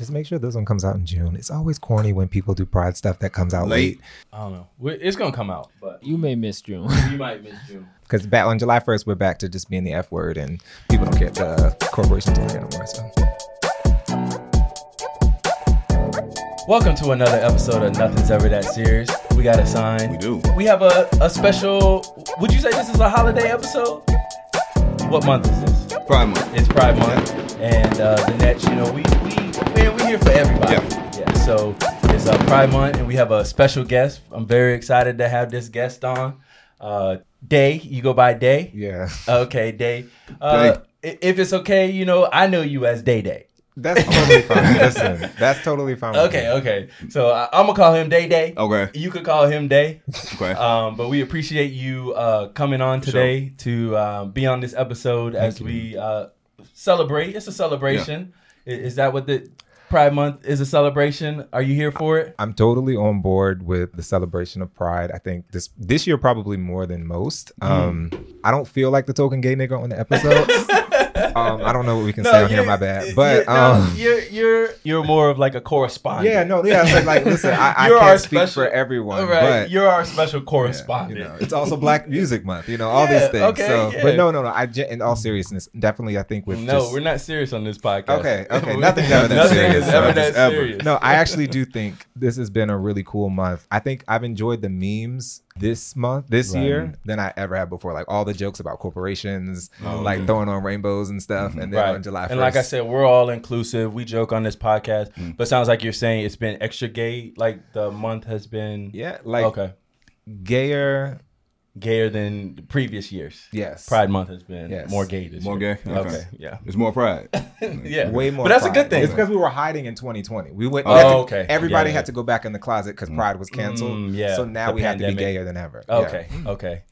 Just make sure this one comes out in June. It's always corny when people do Pride stuff that comes out Late. late. I don't know. We- It's gonna come out, but You may miss June. you might miss June. Because back on July 1st, we're back to just being the F word, and people don't care. The corporations don't care no more. So Welcome to another episode of Nothing's Ever That Serious. We got a sign. We do. We have a, a special. Would you say this is a holiday episode? What month is this? Pride month. It's Pride Month, and uh, the next, You know, we we man, we're here for everybody. Yeah. Yeah. So it's uh, Pride Month, and we have a special guest. I'm very excited to have this guest on. Uh, Day, you go by Day. yeah, Okay, Day. Uh, Day. If it's okay, you know, I know you as Day Day. that's totally fine. Listen, that's totally fine. Okay, okay. So I, I'm gonna call him Day Day. Okay. You could call him Day. Okay. Um, but we appreciate you uh, coming on today to um, be on this episode as we uh, celebrate. It's a celebration. I- Is, that what the Pride Month is? A celebration? Are you here for it? I'm totally on board with the celebration of Pride. I think this this year probably more than most. Mm-hmm. Um, I don't feel like the token gay nigga on the episode. um, I don't know what we can say on here. My bad, but you're, no, um, you're you're you're more of like a correspondent. yeah, no, yeah. Like, like listen, I, I can't speak special- for everyone, right, but you're our special you correspondent. know, it's also Black Music Month. You know, all Yeah, these things. okay, so, yeah. but no, no, no. I in all seriousness, definitely, I think with no, just, we're not serious on this podcast. Okay, okay, nothing's ever that Nothing serious. is ever Not that just ever. serious. No, I actually do think this has been a really cool month. I think I've enjoyed the memes this month, this Right. year, than I ever had before. Like all the jokes about corporations, Oh, like yeah. throwing on rainbows and stuff. And then Right. on July 1st. And like I said, we're all inclusive. We joke on this podcast, Mm. but sounds like you're saying it's been extra gay. Like the month has been yeah, like okay, gayer. Gayer than the previous years. Yes. Pride Month has been Yes. more gay this More year. gay? Okay. Okay. yeah, It's more pride. yeah, Way more. But that's a pride. good thing. It's because we were hiding in 2020. We went. Oh, we had to- okay. Everybody Yeah, had to go back in the closet because Pride was canceled. Mm, yeah, So now the we have to be pandemic. gayer than ever. Yeah. Okay, okay.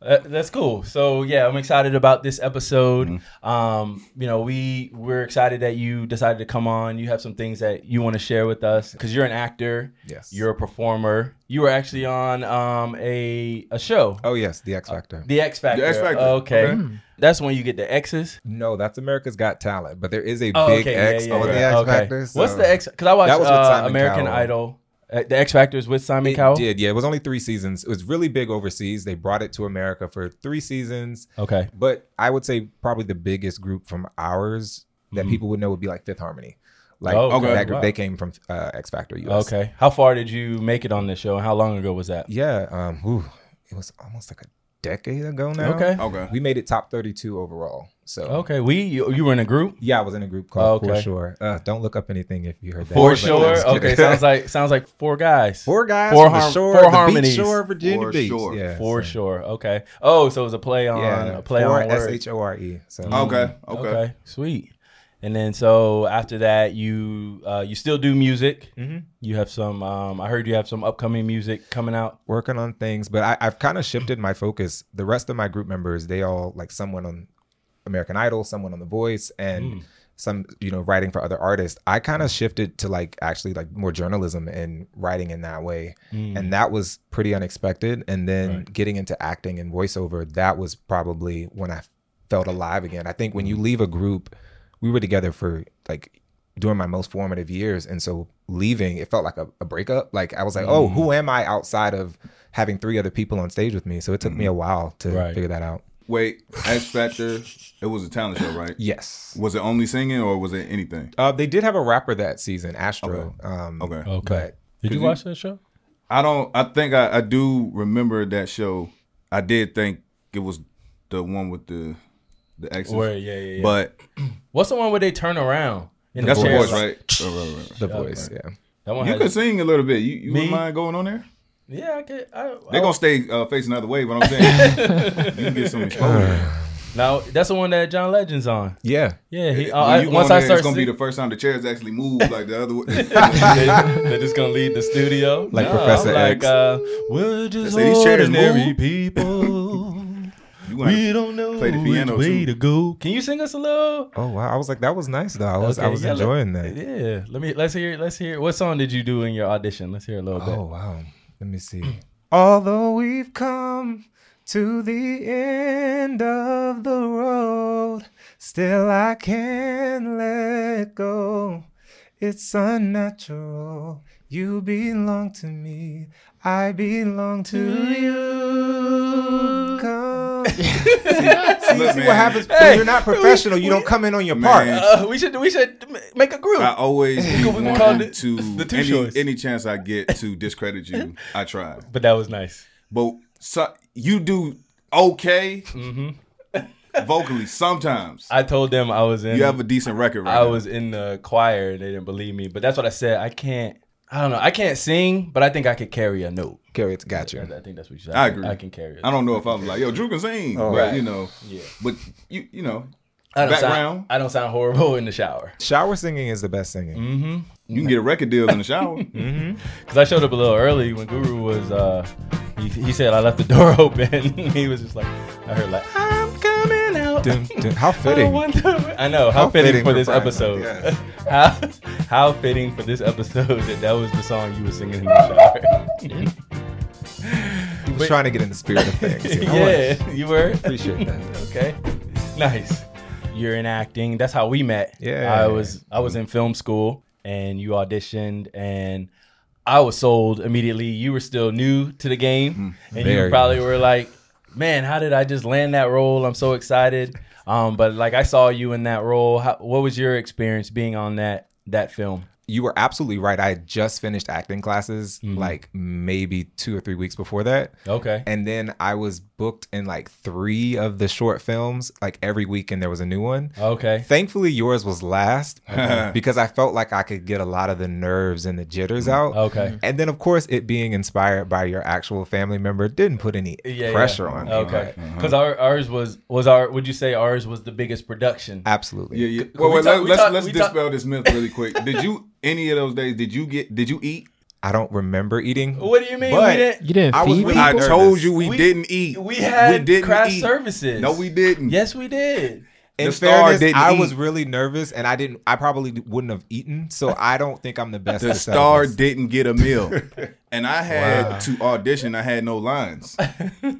Uh, that's cool. So yeah, I'm excited about this episode. Mm-hmm. Um, you know, we we're excited that you decided to come on. You have some things that you want to share with us because you're an actor. Yes. You're a performer. You were actually on um a a show, Oh yes, the X Factor. The X Factor. The X Factor. Okay. Okay. That's when you get the X's. no, that's America's Got Talent, but there is a Oh, big okay. X yeah, yeah, on yeah. the X okay. Factor. What's the X? Because I watched That was uh, American Cowell. Idol. Uh, the X Factor is with Simon It Cowell. did, yeah. It was only three seasons. It was really big overseas. They brought it to America for three seasons. Okay. But I would say probably the biggest group from ours that people would know would be like Fifth Harmony. Like Mm-hmm. Oh, okay. that group, Wow. they came from uh, X Factor US. Okay. How far did you make it on this show? How long ago was that? Yeah. Um. Ooh, it was almost like a decade ago now. Okay. Okay. We made it top thirty-two overall. So. Okay. We you, you were in a group. Yeah, I was in a group called Okay. For Sure. Uh, don't look up anything if you heard that. For sure. Okay, sounds like sounds like four guys. four guys. Four from the harm- shore, four the harmonies. Beach Shore, Virginia For Beach. sure. Yeah, For so- sure. Okay. Oh, so it was a play on Yeah, a play on S words. H O R E. Okay. Okay. Okay. Sweet. And then so after that, you uh, you still do music. Mhm. You have some. Um, I heard you have some upcoming music coming out. working on things, but I, I've kind of shifted my focus. The rest of my group members, they all like someone on American Idol, someone on The Voice, and hmm. some you know writing for other artists. I kind of shifted to like actually like more journalism and writing in that way, and hmm. that was pretty unexpected. And then Right. getting into acting and voiceover, that was probably when I felt alive again. I think when you hmm. leave a group, we were together for like during my most formative years, and so leaving, it felt like a, a breakup. Like I was like, oh, who am I outside of having three other people on stage with me? So it took me a while to Right. figure that out. Wait, X Factor. It was a talent show, right? Yes. Was it only singing or was it anything? Uh, they did have a rapper that season, Astro. Um, Okay. Okay. But Did you you- watch that show? I don't. I think I, I do remember that show. I did think it was the one with the the X's. Where? Yeah, yeah, yeah. But What's the one where they turn around? In that's the chairs? voice, right? Right, right, right. the voice, yeah. That one You has, could sing a little bit. You, you wouldn't mind going on there? Yeah, I could. I, They're I- gonna stay uh, facing the other way, but I'm saying you can get some exposure. Now that's the one that John Legend's on. Yeah. Yeah, he. Uh, I, once on I there, start, it's gonna be the first time the chairs actually move like the other way. they, they're just gonna leave the studio, Like No, Professor I'm like, X. uh, we're just say these chairs ordinary move. people. We don't know play the piano, which way too. to go. Can you sing us a little? Oh wow. I was like, that was nice though. I was I was yeah, let- enjoying that. Yeah, let me let's hear let's hear. What song did you do in your audition? Let's hear a little bit. Oh wow. Let me see. Although we've come to the end of the road, still I can't let go. It's unnatural. You belong to me. I belong to you. Come. see, see, Look, see what happens Hey, when you're not professional. You don't come in on your part. Uh, we should we should make a group. I always we want to the two any choice. any chance I get to discredit you, I try. but that was nice. But so, you do okay Mm-hmm. vocally sometimes. I told them I was in. you have a decent record right I now. was in the choir. And they didn't believe me, but that's what I said. I can't. I don't know. I can't sing, but I think I could carry a note. Carry it. Got you. I, I think that's what you said. I can- agree. I can carry it. I don't know if I was like, yo, Drew can sing, Oh, but right. you know, Yeah. but you you know, I don't background. Sound, I don't sound horrible in the shower. Shower singing is the best singing. Mm-hmm. you can get a record deal in the shower. Because I showed up a little early when Guru was. uh He, he said I left the door open. he was just like, I heard like, I'm coming out. Dun, dun. How I fitting. wonder- I know how, How fitting, fitting for for this Pride episode. Month, how how fitting for this episode that that was the song you were singing in the shower. He was trying to get in the spirit of things. you know? yeah, you were. Appreciate that. Okay, nice. You're in acting. That's how we met. Yeah. I was I was in film school, and you auditioned, and I was sold immediately. You were still new to the game, mm-hmm. and you probably were like, "Man, how did I just land that role? I'm so excited." Um, but like I saw you in that role. How, what was your experience being on that that film? you were absolutely right. I had just finished acting classes Mm-hmm. like maybe two or three weeks before that. Okay. And then I was booked in like three of the short films. Like every weekend there was a new one. Okay. Thankfully, yours was last uh-huh. because I felt like I could get a lot of the nerves and the jitters mm-hmm. out. Okay. And then, of course, it being inspired by your actual family member didn't put any Yeah, pressure yeah. on me. Okay. but Because our ours was was our. Would you say ours was the biggest production? Absolutely. Yeah, yeah. Could Well, we wait, talk- let, we let's talk- let's we talk- dispel this myth really quick. Did you any of those days? Did you get? Did you eat? I don't remember eating. What do you mean? But we didn't. You didn't I was feed really me? I told you we, We- didn't eat. We had we didn't craft eat. services. No, we didn't. Yes, we did. In The star fairness, didn't I eat. was really nervous, and I didn't. I probably wouldn't have eaten, so I don't think I'm the best. The to star this. didn't get a meal, and I had Wow. to audition. I had no lines,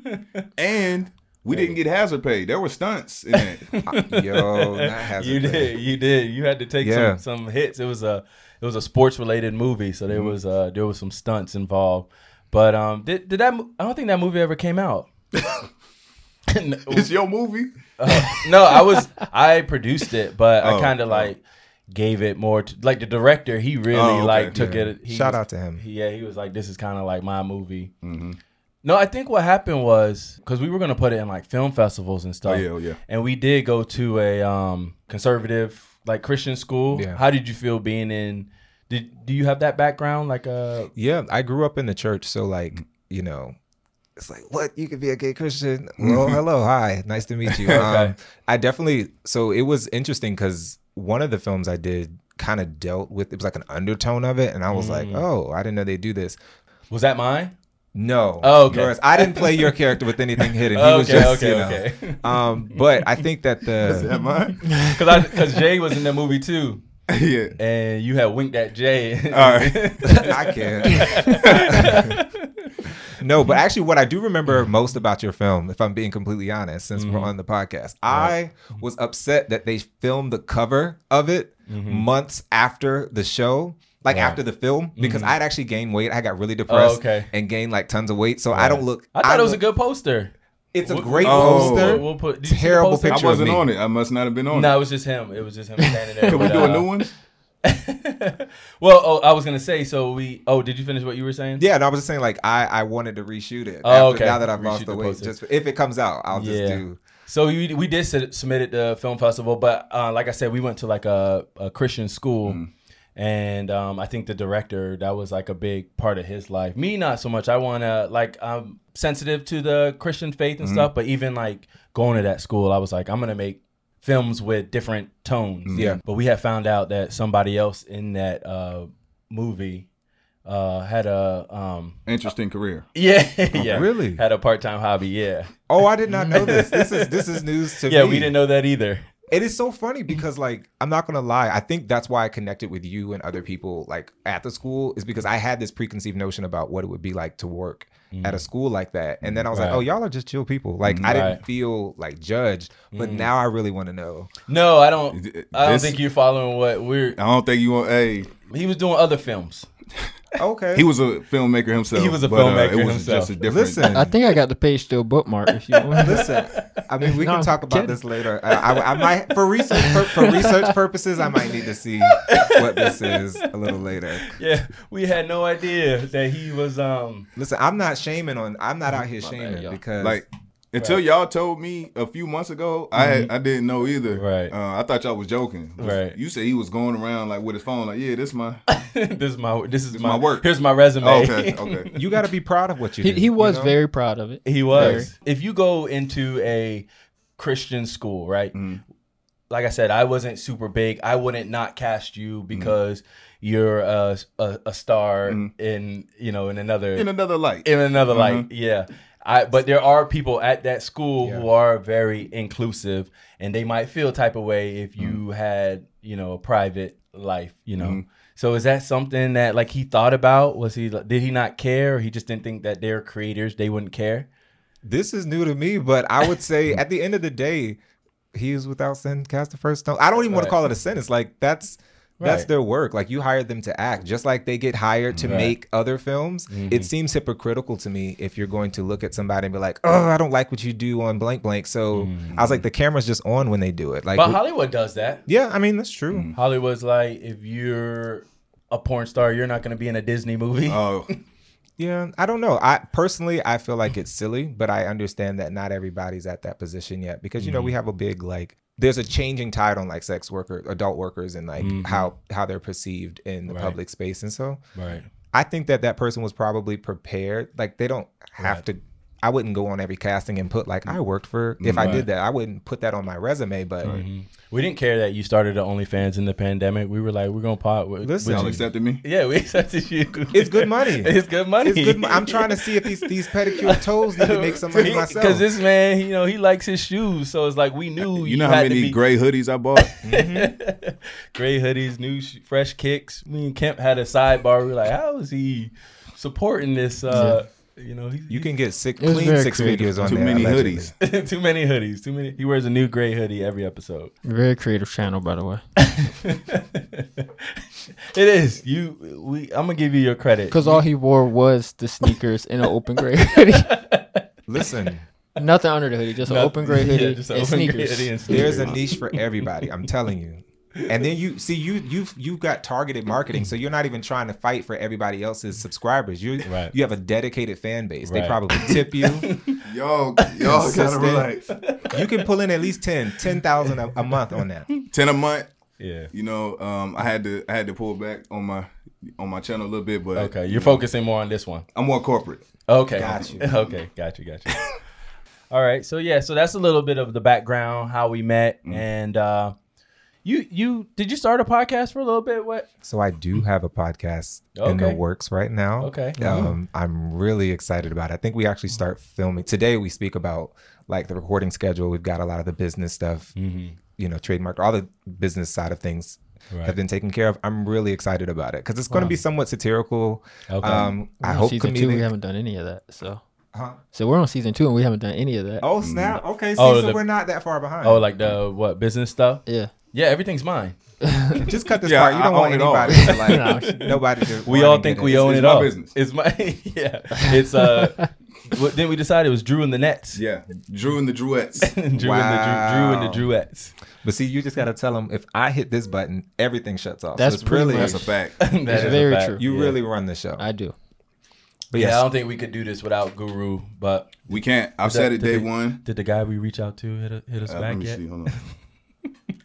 and we didn't get hazard pay. There were stunts in it. Yo, that has You did. You did. You had to take Yeah. some some hits. It was a it was a sports related movie, so there was uh there was some stunts involved. But um, did did that? I don't think that movie ever came out. it's your movie. no, I was I produced it, but I Oh, kind of oh. like gave it more to like the director. He really Oh, okay. like took Yeah. it. He Shout was- out to him. yeah, he was like, "This is kind of like my movie." Mm-hmm. No, I think what happened was because we were gonna put it in like film festivals and Oh stuff. yeah, oh, yeah. And we did go to a um conservative like Christian school. Yeah. How did you feel being in? Did do you have that background? Like uh Yeah, I grew up in the church, so like you know, it's like what you could be a gay Christian. Well, hello, hi, nice to meet you. Um, I definitely. So it was interesting because one of the films I did kind of dealt with. It was like an undertone of it, and I was like, oh, I didn't know they do this. was that mine? No. Oh, okay. yours. I didn't play your character with anything hidden. He was okay, just, okay, you know. okay. Um, but I think that the that mine? Because I because Jay was in the movie too, yeah. and you had winked at Jay. All right. I can't. no, but actually, what I do remember most about your film, if I'm being completely honest, since we're on the podcast, I was upset that they filmed the cover of it months after the show. Like Right. after the film, because I'd actually gained weight. I got really depressed okay. and gained like tons of weight. So I don't look. I thought it was a good poster. It's a We'll- great Oh. poster. We'll, we'll put did you see the Terrible poster? I picture of wasn't me. on it. I must not have been on No, it. No, it was just him. It was just him standing there. Can we with, do a uh, new one? well, oh, I was gonna say. So we. Oh, did you finish what you were saying? Yeah, and I was just saying, like, I I wanted to reshoot it. Oh, after- okay. Now that I've Reshoot lost the the weight, poster. just if it comes out, I'll just do. So we we did submit submit it to film festival, but uh, like I said, we went to like a, a Christian school, and um, I think the director that was like a big part of his life. Me, not so much. I want to like I'm sensitive to the Christian faith and stuff, but even like going to that school, I was like, I'm gonna make films with different tones. Yeah. But we had found out that somebody else in that uh, movie uh, had a um, Interesting career. yeah yeah Really? had a part time hobby. Yeah. Oh, I did not know this. This is this is news to Yeah, me. we didn't know that either. It is so funny because like I'm not gonna lie, I think that's why I connected with you and other people like at the school is because I had this preconceived notion about what it would be like to work at a mm. school like that. And then I was like, oh, y'all are just chill people. Like I didn't feel like judged, but mm. now I really want to know. No, I don't. I don't This- think you're following what we're. I don't think you want. Hey, He was doing other films. Okay. he was a filmmaker himself. He was a but, uh, filmmaker it was himself. Just a different. Listen, I think I got the page still bookmarked. If you want. Listen, I mean, we No, can I'm talk about kidding. this later. I, I, I might, for research for, for research purposes, I might need to see what this is a little later. Yeah, we had no idea that he was. Um, Listen, I'm not shaming on. I'm not out here My bad, shaming y'all. because like until y'all told me a few months ago, I I didn't know either. Mm-hmm. Right. Uh, I thought y'all was joking. Right. You said he was going around like with his phone, like, yeah, this my. this is my. This is It's my, my work. Here's my resume. Oh, okay. Okay. you got to be proud of what you He, do. he was you know? very proud of it. He was. If you go into a Christian school, right? Mm. Like I said, I wasn't super big. I wouldn't not cast you because you're a, a, a star in you know in another In another light. in another light. Yeah. I, but there are people at that school who are very inclusive and they might feel type of way if you mm-hmm. had, you know, a private life, you know. Mm-hmm. So is that something that like he thought about? Was he did he not care or he just didn't think that they're creators, they wouldn't care? This is new to me, but I would say at the end of the day, he is without sin. Cast the first stone. I don't even want to call it a sin. It's like that's. That's their work. Like you hired them to act, just like they get hired to Right. make other films. Mm-hmm. It seems hypocritical to me if you're going to look at somebody and be like, "Oh, I don't like what you do on blank blank." So Mm-hmm. I was like, the camera's just on when they do it. Like, But Hollywood does that. yeah, I mean that's true. Mm. Hollywood's like if you're a porn star, you're not going to be in a Disney movie. Oh, Yeah, I don't know. I personally, I feel like it's silly, but I understand that not everybody's at that position yet because you know we have a big like. There's a changing tide on like sex worker, adult workers, and like mm-hmm. how how they're perceived in the Right. public space, and so right. I think that that person was probably prepared. Like they don't have to. I wouldn't go on every casting and put like I worked for. If I did that, I wouldn't put that on my resume. But We didn't care that you started the OnlyFans in the pandemic. We were like, we're gonna pop. With, Listen, y'all accepted me. Yeah, we accepted you. It's good money. it's good money. it's good. mo- I'm trying to see if these these pedicure toes need to make some money myself. Because this man, you know, he likes his shoes, so it's like we knew You know how had many be gray hoodies I bought? gray hoodies, new sh- fresh kicks. Me and Kemp had a sidebar. We were like, how is he supporting this? Uh, You know, he, You can get six, It was clean six creative. figures on Too there. many allegedly. hoodies. too many hoodies. Too many. He wears a new gray hoodie every episode. Very creative channel, by the way. It is you. We. I'm gonna give you your credit. Because all he wore was the sneakers and an open gray hoodie. Listen, Nothing under the hoodie, just an open gray yeah, hoodie just an and open gray sneakers. hoodie and there's a niche for everybody. I'm telling you. And then you see you you've you've got targeted marketing, so you're not even trying to fight for everybody else's subscribers. You Right. you have a dedicated fan base. They probably tip you. Yo, y'all gotta relax. you can pull in at least 10, 10,000 a, a month on that. Ten a month. Yeah. You know, um, I had to I had to pull back on my on my channel a little bit, but Okay, you're focusing more on this one. I'm more corporate. Okay. Got you. Okay, got you, got you. All right. So yeah, so that's a little bit of the background, how we met, Mm-hmm. and uh you you did you start a podcast for a little bit? What? So I do have a podcast in the works right now. Okay. Um, I'm really excited about it. I think we actually start filming today. We speak about like the recording schedule. We've got a lot of the business stuff, you know, trademark, all the business side of things Right. have been taken care of. I'm really excited about it because it's going to be somewhat satirical. Okay. Um, We're I hope season comedic. two, we haven't done any of that. So, Huh? so we're on season two and we haven't done any of that. Oh snap! Okay, see, Oh, so the- we're not that far behind. Oh, like the what business stuff? Yeah. Yeah, everything's mine. just cut this Yeah, part. You I don't want own it all. anybody to like nobody to. We wanna all get think it. we It's- own it's it my all. business. It's my yeah. It's uh. what- then we decided it was Drew and the Nets. Yeah, Drew and the Druettes. Drew and the Drew, Drew and the Drewettes. But see, you just got to tell them if I hit this button, everything shuts off. That's so it's pretty really much- That's a fact. That It's is a very fact. true. you Yeah. really run the show. I do. But Yeah, yes, I don't think we could do this without Guru. But We can't. I've said it did day the- one. did the guy we reach out to hit, a, hit us Uh, let back me yet? see. Hold on.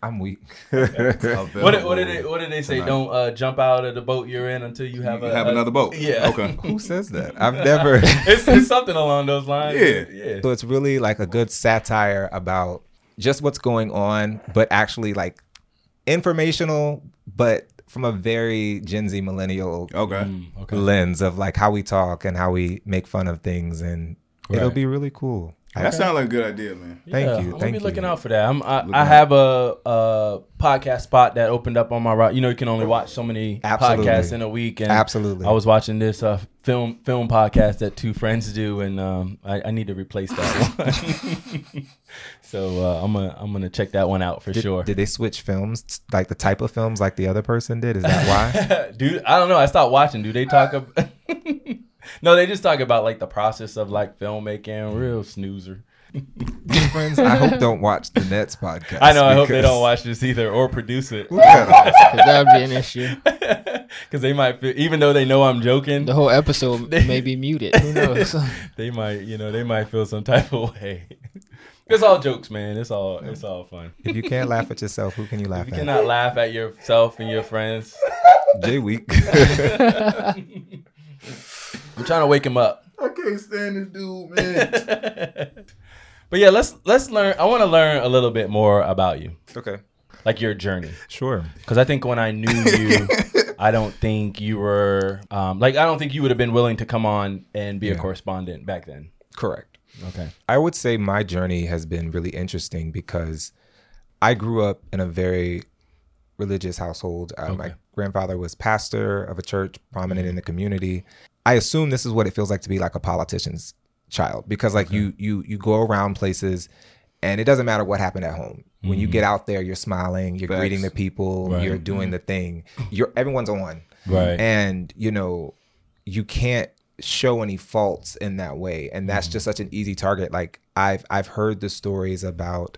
I'm weak. What did, what did they What did they say? Tonight. Don't uh, jump out of the boat you're in until you have You a, have a- another boat. Yeah. Okay. Who says that? I've never. it's, it's something along those lines. Yeah. yeah. so it's really like a good satire about just what's going on, but actually like informational, but from a very Gen Z millennial Okay. Mm, okay. lens of like how we talk and how we make fun of things, and it'll be really cool. That sounds like a good idea, man. Thank Yeah, you. I'm gonna Thank be you. looking out for that. I'm, I, Looking I have a, a podcast spot that opened up on my route. You know, you can only watch so many Absolutely. podcasts in a week. And Absolutely. I was watching this uh, film film podcast that two friends do, and um, I, I need to replace that one. so uh, I'm gonna I'm gonna check that one out for Did, sure. did they switch films, like the type of films, like the other person did? Is that why? Dude, I don't know. I stopped watching. Do they talk about? No, they just talk about like the process of like filmmaking. Mm-hmm. Real snoozer. Friends, I hope don't watch the Nets podcast. I know. I hope they don't watch this either or produce it. Look at us. Cause that would be an issue. Because they might, feel, even though they know I'm joking, The whole episode may be muted. Who knows? they might, you know, they might feel some type of way. it's all jokes, man. It's all, it's all fun. If you can't laugh at yourself, who can you laugh at? You at? cannot laugh at yourself and your friends. Jay Week. I'm trying to wake him up. I can't stand this dude, man. But yeah, let's let's learn. I want to learn a little bit more about you, okay. like your journey. Sure. Because I think when I knew you, I don't think you were um, like I don't think you would have been willing to come on and be a correspondent back then. Correct. Okay. I would say my journey has been really interesting because I grew up in a very religious household. Uh, My grandfather was pastor of a church, prominent in the community. I assume this is what it feels like to be like a politician's child because like you you you go around places and it doesn't matter what happened at home. When you mm-hmm. get out there, you're smiling, you're Facts. greeting the people, Right. you're doing mm-hmm. the thing. You're everyone's on. Right. And you know, you can't show any faults in that way and that's mm-hmm. just such an easy target like i've i've heard the stories about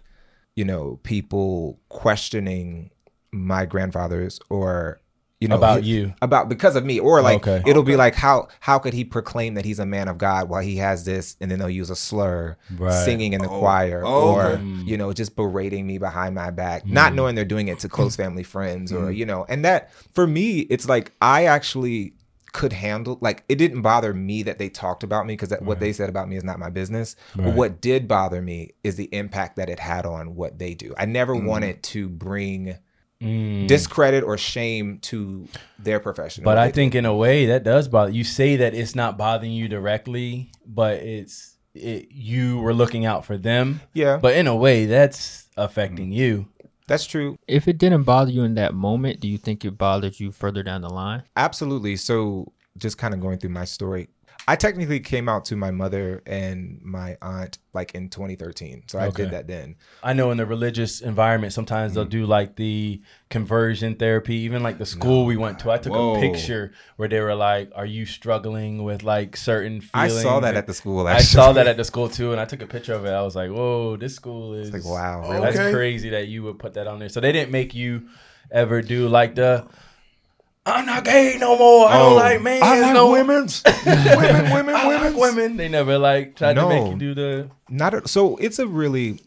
you know people questioning my grandfathers or you know About you. about because of me or like Okay. it'll be like how how could he proclaim that he's a man of god while he has this and then they'll use a slur Right. singing in the Oh. choir Oh, or okay. Mm. you know just berating me behind my back mm. not knowing they're doing it to close family friends or mm. you know and that for me it's like i actually could handle like it didn't bother me that they talked about me because what they said about me is not my business Right. but what did bother me is the impact that it had on what they do i never wanted to bring Mm. discredit or shame to their profession But I they do. think in a way that does bother you. Say that it's not bothering you directly, but it's it, you were looking out for them. yeah But in a way, that's affecting you. that's true if it didn't bother you in that moment, do you think it bothered you further down the line? Absolutely. So, just kind of going through my story, I technically came out to my mother and my aunt like in 2013. So I Okay. did that then. I know in the religious environment, sometimes they'll mm. do like the conversion therapy. Even like the school we went to, I took Whoa. a picture where they were like, "Are you struggling with like certain feelings? I saw that at the school. I saw that at the school too, and I took a picture of it. I was like, "Whoa, this school is like wow. Really? That's Okay. crazy that you would put that on there. So they didn't make you ever do like the I'm not gay no more. I don't Oh. like men. I like no. women's. women, women, I like women. They never like tried to make No. you do the Not a, so. It's a really.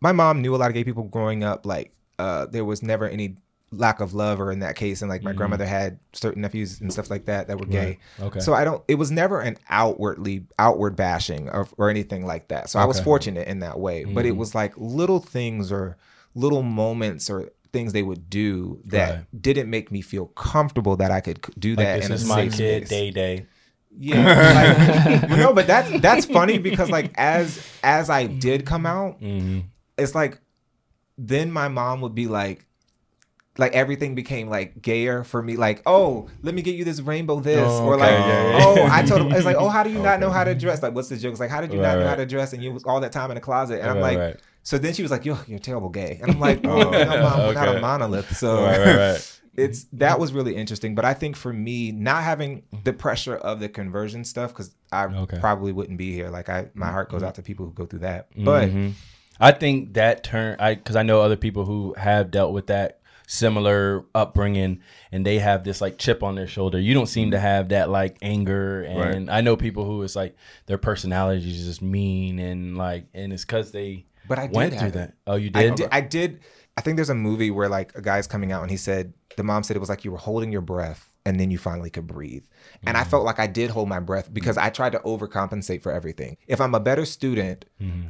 My mom knew a lot of gay people growing up. Like, uh, there was never any lack of love, or in that case, and like my grandmother had certain nephews and stuff like that that were gay. Right. Okay. So I don't. It was never an outwardly outward bashing or, or anything like that. So I was fortunate in that way. But Mm-hmm. it was like little things or little moments or things they would do that Right. didn't make me feel comfortable that I could do like that this in a my safe kid day day. Yeah, like, no, but that's that's funny because like as as I did come out, Mm-hmm. it's like then my mom would be like like everything became like gayer for me like oh let me get you this rainbow this Oh, or like yeah. oh i told him it's like oh how do you not know how to dress like what's the joke it's like how did you Right, not know right. how to dress and you was all that time in the closet and i'm like right. So then she was like yo you're terrible gay. And i'm like oh, no, mom, we're not a monolith. So Right, right, right. it's that was really interesting. But i think for me not having the pressure of the conversion stuff because i Okay. probably wouldn't be here. Like i my heart goes out to people who go through that. But Mhm. I think that turn I because I know other people who have dealt with that similar upbringing and they have this like chip on their shoulder. You don't seem to have that like anger and I know people who it's like their personality is just mean and like and it's because they But I did went through it. that. Oh, you I did? did, I did. I think there's a movie where like a guy's coming out and he said the mom said it was like you were holding your breath and then you finally could breathe. And I Mm-hmm. felt like I did hold my breath because I tried to overcompensate for everything. If I'm a better student, Mm-hmm.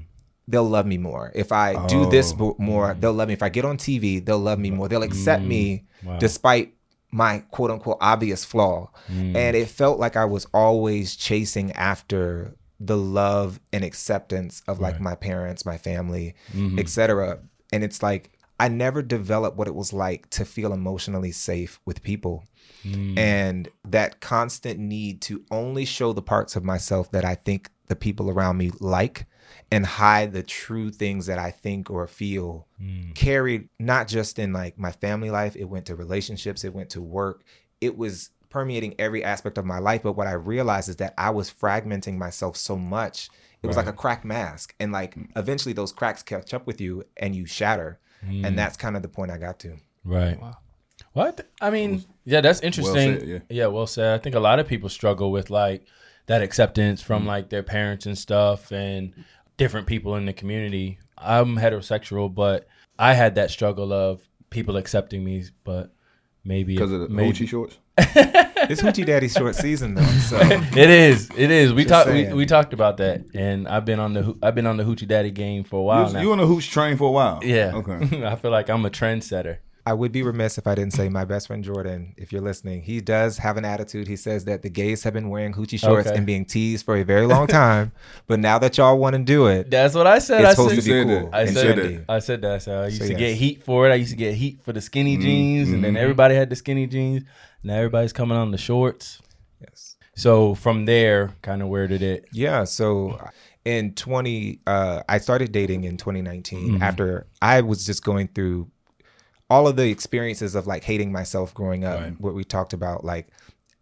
they'll love me more. If I do this Oh. more, they'll love me. If I get on TV, they'll love me more. They'll accept me Mm-hmm. Wow. despite my quote unquote obvious flaw. Mm. And it felt like I was always chasing after the love and acceptance of like Right. my parents, my family, Mhm. etc. And it's like I never developed what it was like to feel emotionally safe with people. Mm. And that constant need to only show the parts of myself that I think the people around me like and hide the true things that I think or feel Mm. carried not just in like my family life, it went to relationships, it went to work. It was permeating every aspect of my life. But what I realized is that I was fragmenting myself so much. It was like a cracked mask. And like eventually those cracks catch up with you and you shatter. Mm. And that's kind of the point I got to. Right. What? I mean, yeah, that's interesting. said, yeah. yeah, well said. I think a lot of people struggle with like that acceptance from Mm. like their parents and stuff and different people in the community. I'm heterosexual, but I had that struggle of people accepting me, but maybe Because of the maybe, Hoochie shorts. It's Hoochie Daddy short season though. So It is. It is. We talked. We, we talked about that, and I've been on the I've been on the hoochie daddy game for a while was- now. you on the hooch train for a while. yeah. Okay. I feel like I'm a trendsetter. I would be remiss if I didn't say my best friend Jordan, if you're listening, he does have an attitude. He says that the gays have been wearing hoochie shorts Okay. and being teased for a very long time. but now that y'all want to do it, That's what I said. it's I supposed said, to be cool. that. I said trendy. I said that. So I used So to yes. get heat for it. I used to get heat for the skinny jeans, and then everybody had the skinny jeans. Now everybody's coming on the shorts. Yes. So from there, kind of where did it? Yeah. So in 20, uh, I started dating in 2019 Mm-hmm. after I was just going through all of the experiences of like hating myself growing up, Right. what we talked about. Like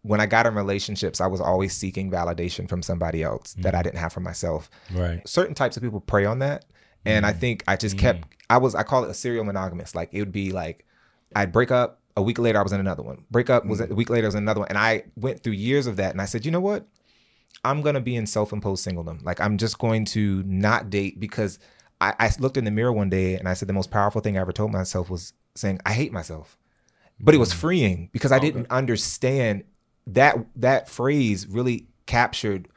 when I got in relationships, I was always seeking validation from somebody else that mm. I didn't have for myself. Right. certain types of people prey on that and i Mm. think i just mm. kept i was i call it a serial monogamous like it would be like i'd break up a week later i was in another one break up was mm. a week later I was in another one and i went through years of that and i said you know what i'm gonna be in self-imposed singledom like i'm just going to not date because I, I looked in the mirror one day and i said the most powerful thing i ever told myself was saying i hate myself but it was mm. freeing because i oh, didn't understand that that phrase really captured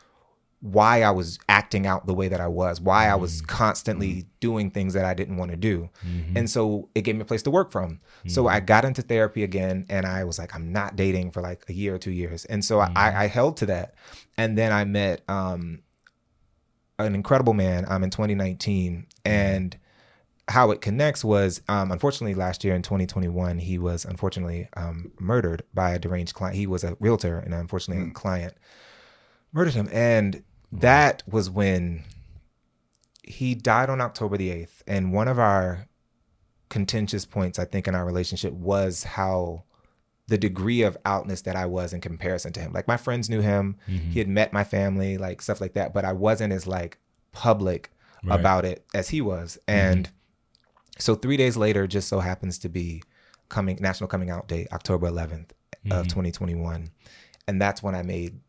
why I was acting out the way that I was, why I was mm. constantly mm. doing things that I didn't want to do. Mm-hmm. And so it gave me a place to work from. So I mm-hmm. got into therapy again and I was like, I'm not dating for like a year or two years. And so I, I mm-hmm. held to that. And then I met um, an incredible man um, in 2019. And how it connects was um, unfortunately last year in 2021 he was unfortunately um, murdered by a deranged client. He was a realtor and unfortunately a client. Murdered him. And that was when he died on october the 8th and one of our contentious points i think in our relationship was how the degree of outness that i was in comparison to him. Like my friends knew him. He had met my family like stuff like that. But i wasn't as like public Right. about it as he was. And so three days later just so happens to be coming national coming out day october 11th of mm-hmm. 2021 and that's when i made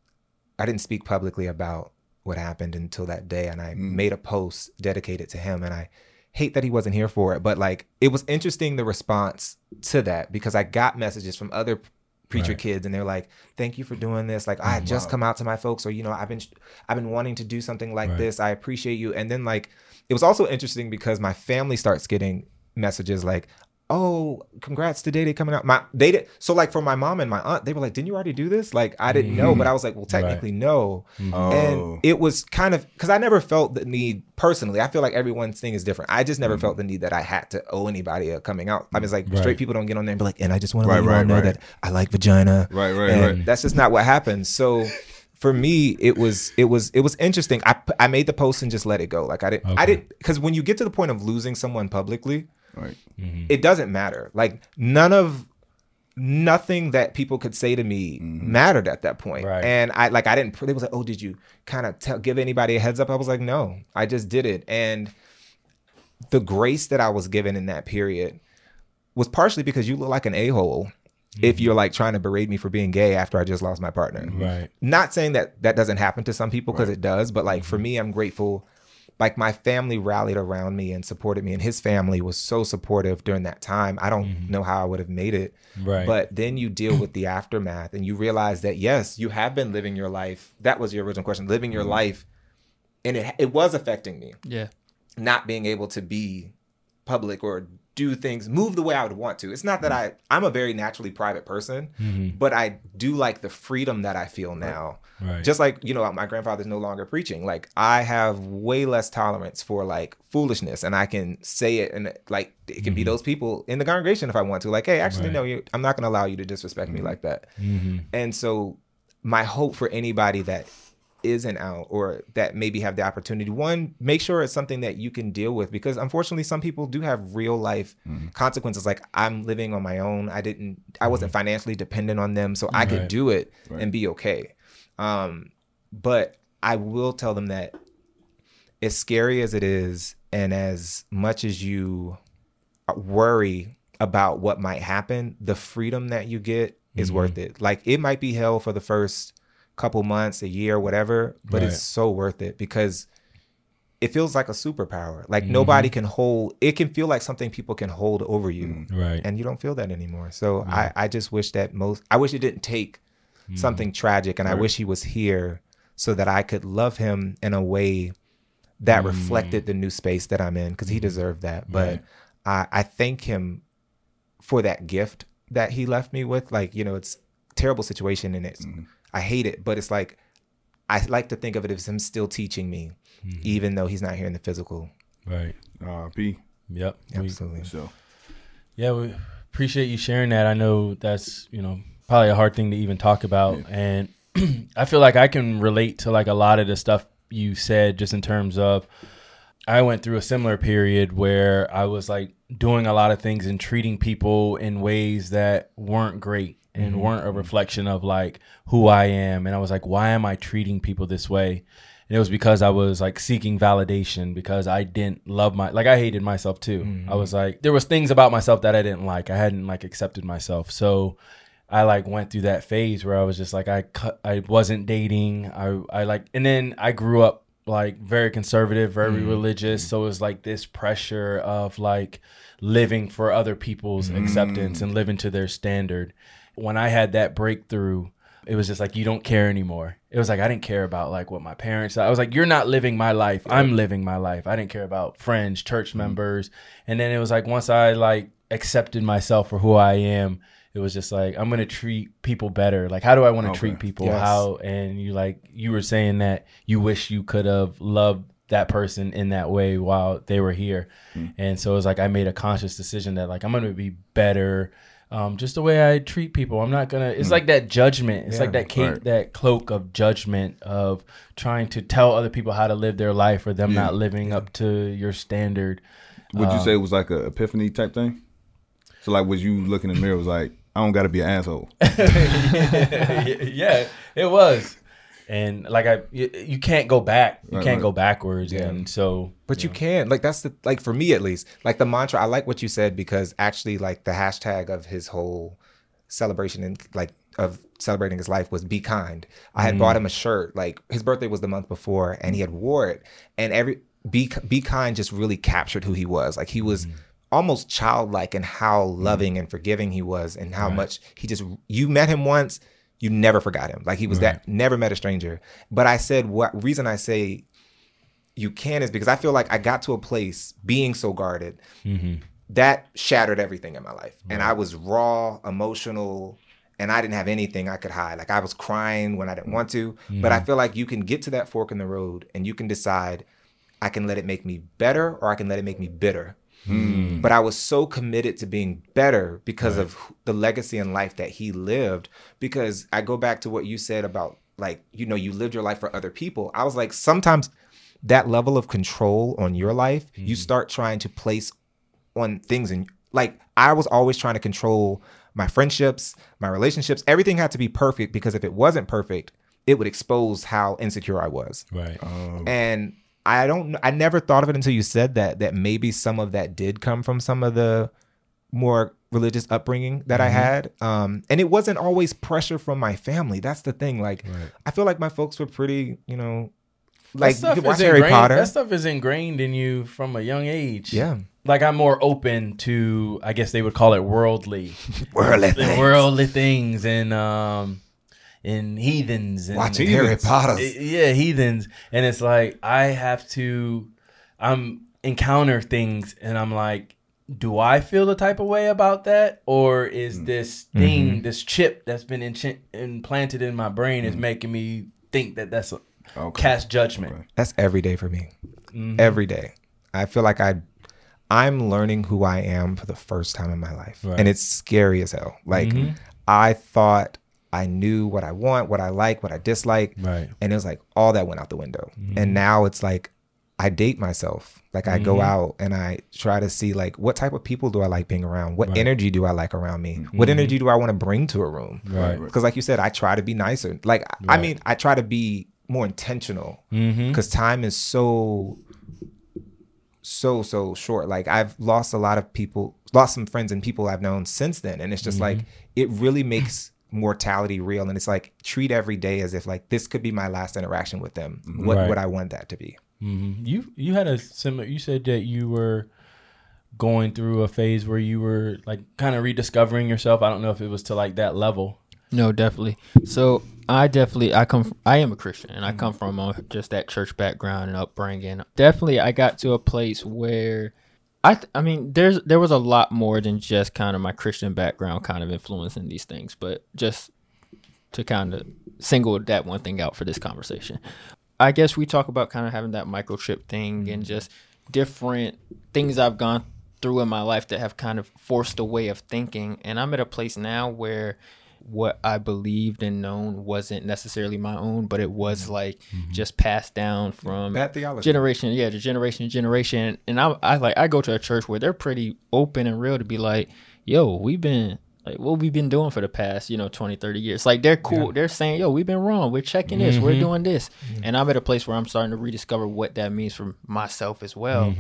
i didn't speak publicly about what happened until that day. And i mm. made a post dedicated to him. And i hate that he wasn't here for it but like it was interesting the response to that because i got messages from other preacher Right. kids and they're like thank you for doing this like i had just come out to my folks or you know i've been i've been wanting to do something like Right. this i appreciate you and then like it was also interesting because my family starts getting messages like oh congrats to day day coming out. My they did so like for my mom and my aunt they were like didn't you already do this? Like i didn't know but i was like well technically no. Mm-hmm. Oh. and it was kind of because i never felt the need personally i feel like everyone's thing is different. I just never mm-hmm. felt the need that i had to owe anybody a coming out. I was like Right. straight people don't get on there and be like and i just want to Right, let you all right, know that i like vagina. Right, right, and right. that's just not what happened. So for me it was it was it was interesting. I i made the post and just let it go. Like i didn't i didn't because when you get to the point of losing someone publicly Right. Mm-hmm. it doesn't matter. Like none of nothing that people could say to me mm-hmm. mattered at that point. Right. And I like I didn't. They was like, oh, did you kind of tell give anybody a heads up? I was like, no, I just did it. And the grace that I was given in that period was partially because you look like an a hole. If mm-hmm. you're like trying to berate me for being gay after I just lost my partner, Right. not saying that that doesn't happen to some people because it does but like Mm-hmm. for me i'm grateful like my family rallied around me and supported me and his family was so supportive during that time i don't know how i would have made it Mm-hmm. Right. but then you deal with the aftermath and you realize that yes you have been living your life that was your original question living Mm-hmm. your life and it, it was affecting me Yeah. not being able to be public or do things, move the way I would want to. It's not that mm. I I'm a very naturally private person, mm-hmm. but I do like the freedom that I feel now. Right. Just like, you know, my grandfather's no longer preaching. Like I have way less tolerance for like foolishness and I can say it and like it can be mm-hmm. those people in the congregation if I want to. Like, hey, actually Right. no, you I'm not gonna allow you to disrespect me mm-hmm. like that. Mhm. And so my hope for anybody that isn't out or that maybe have the opportunity. One make sure it's something that you can deal with because unfortunately some people do have real life mm-hmm. consequences. Like i'm living on my own. I didn't i mm-hmm. wasn't financially dependent on them so i could Right. do it Right. and be okay. Um but i will tell them that as scary as it is and as much as you worry about what might happen, the freedom that you get is mm-hmm. worth it. Like it might be hell for the first couple months, a year, whatever, but Right. it's so worth it because it feels like a superpower. Like mm-hmm. nobody can hold it can feel like something people can hold over you. Mm, right. And you don't feel that anymore. So I, I just wish that most I wish it didn't take mm. something tragic and I wish he was here so that I could love him in a way that mm. reflected the new space that I'm in because he deserved that. But Right. I, I thank him for that gift that he left me with. Like, you know, it's a terrible situation and it's I hate it, but it's like I like to think of it as him still teaching me, mm-hmm. even though he's not here in the physical. Right. R.P. Yep. We- Absolutely. So Yeah, we appreciate you sharing that. I know that's, you know, probably a hard thing to even talk about. And I feel like I can relate to like a lot of the stuff you said just in terms of I went through a similar period where I was like doing a lot of things and treating people in ways that weren't great and mm-hmm. weren't a reflection of like who I am. And I was like, why am I treating people this way? And it was because I was like seeking validation because I didn't love my like I hated myself too. I mm-hmm. was like there was things about myself that I didn't like. I hadn't like accepted myself. So I like went through that phase where I was just like I cut I wasn't dating. I I like and then I grew up like very conservative, very mm-hmm. religious. So it was like this pressure of like living for other people's acceptance and living to their standard. When I had that breakthrough, it was just like you don't care anymore. It was like I didn't care about like what my parents. I was like, you're not living my life. I'm living my life. I didn't care about friends, church mm-hmm. members, and then it was like once I like accepted myself for who I am, it was just like I'm gonna treat people better. Like how do I want to Okay. treat people? Yes. How and you like you were saying that you wish you could have loved that person in that way while they were here, mm. and so it was like I made a conscious decision that like I'm gonna be better. Um, just the way I treat people, I'm not gonna. It's like that judgment. It's like that cape, right. that cloak of judgment of trying to tell other people how to live their life or them Yeah. not living up to your standard. would Uh, you say it was like a epiphany type thing? So like was you looking in the mirror was like, I don't gotta be an asshole. yeah, it was. And like I, you, you can't go back. You Right, can't right. go backwards. And so, But you can. Like that's the like for me at least. Like the mantra, I like what you said because actually like the hashtag of his whole celebration and like of celebrating his life was be kind. I had bought mm. him a shirt. Like his birthday was the month before and he had wore it. And every be be kind just really captured who he was. Like he was mm. almost childlike in how mm. loving and forgiving he was and how much he just you met him once you never forgot him like he was that never met a stranger but i said what reason i say you can is because I feel like I got to a place being so guarded mm-hmm. that shattered everything in my life. And I was raw, emotional, and I didn't have anything I could hide. Like I was crying when I didn't want to. But I mm-hmm. feel like you can get to that fork in the road and you can decide I can let it make me better or I can let it make me bitter. Hmm. But I was so committed to being better because of the legacy and life that he lived. Because I go back to what you said about like, you know, you lived your life for other people. I was like, sometimes that level of control on your life, you hmm. start trying to place on things and like I was always trying to control my friendships, my relationships. Everything had to be perfect because if it wasn't perfect, it would expose how insecure I was. right. And I don't I never thought of it until you said that that maybe some of that did come from some of the more religious upbringing that I had. Um and it wasn't always pressure from my family. That's the thing. Like I feel like my folks were pretty, you know, like That stuff you watch is Harry ingrained- Potter. That stuff is ingrained in you from a young age. Yeah. Like I'm more open to, I guess they would call it worldly, Worldly the worldly things and um, and heathens and Watching Harry Potter. yeah, heathens. And it's like I have to I'm encounter things and I'm like do I feel the type of way about that, or is this thing, Mm-hmm. this chip that's been in- implanted in my brain, is making me think that that's a Okay. cast judgment? That's every day for me. Mm-hmm. Every day. I feel like I I'm learning who I am for the first time in my life. Right. And it's scary as hell. Like Mhm. I thought I knew what I want, what I like, what I dislike. Right. And it was like all that went out the window. Mm-hmm. And now it's like I date myself. Like I go mm-hmm. out and I try to see like what type of people do I like being around? What Right. energy do I like around me? What mm-hmm. energy do I want to bring to a room? Right. Because like you said, I try to be nicer. Like I mean, I try to be more intentional Mm-hmm. because time is so so so short like i've lost a lot of people lost some friends and people i've known since then and it's just like it really makes mortality real and it's like treat every day as if like this could be my last interaction with them what Right. would i want that to be Mm-hmm. You you had a similar. You said that you were going through a phase where you were like kind of rediscovering yourself. I don't know if it was to like that level. No, definitely. So I definitely I come from, I am a Christian and I come from uh just that church background and upbringing. Definitely, I got to a place where I th- I mean there's there was a lot more than just kind of my Christian background kind of influencing these things, but just to kind of single that one thing out for this conversation. I guess we talk about kind of having that microchip thing and mm-hmm. just different things I've gone through in my life that have kind of forced a way of thinking. And I'm at a place now where what I believed and known wasn't necessarily my own, but it was mm-hmm. like mm-hmm. just passed down from bad theology generation, yeah, to generation to generation. And I, I like I go to a church where they're pretty open and real to be like, yo, we've been like what we've been doing for the past, you know, 20, 30 years. Like they're cool. They're saying, yo, we've been wrong. We're checking this. We're mm-hmm. doing this. And I'm at a place where I'm starting to rediscover what that means for myself as well.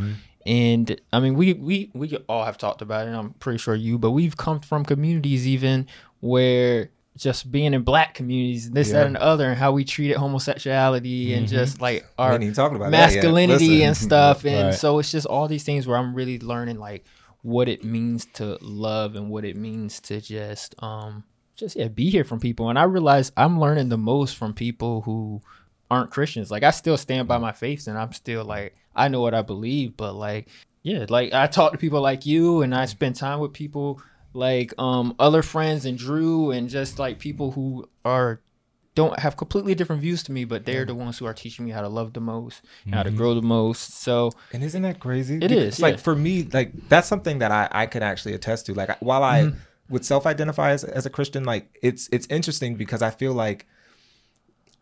And I mean, we we we all have talked about it. I'm pretty sure you, but we've come from communities even where just being in black communities, this, that, and the other, and how we treated homosexuality and just like our even talking about masculinity and stuff. And Right. so it's just all these things where I'm really learning like what it means to love and what it means to just um just yeah be here from people. And I realize I'm learning the most from people who aren't Christians. Like I still stand by my faith and I'm still like I know what I believe, but like yeah, like I talk to people like you and I spend time with people like um other friends and Drew and just like people who are don't have completely different views to me, but they're the ones who are teaching me how to love the most, and how to grow the most. So And isn't that crazy? It It is, is Like yeah. for me, like that's something that I I could actually attest to. Like while I Mm-hmm. would self-identify as, as a Christian, like it's it's interesting because I feel like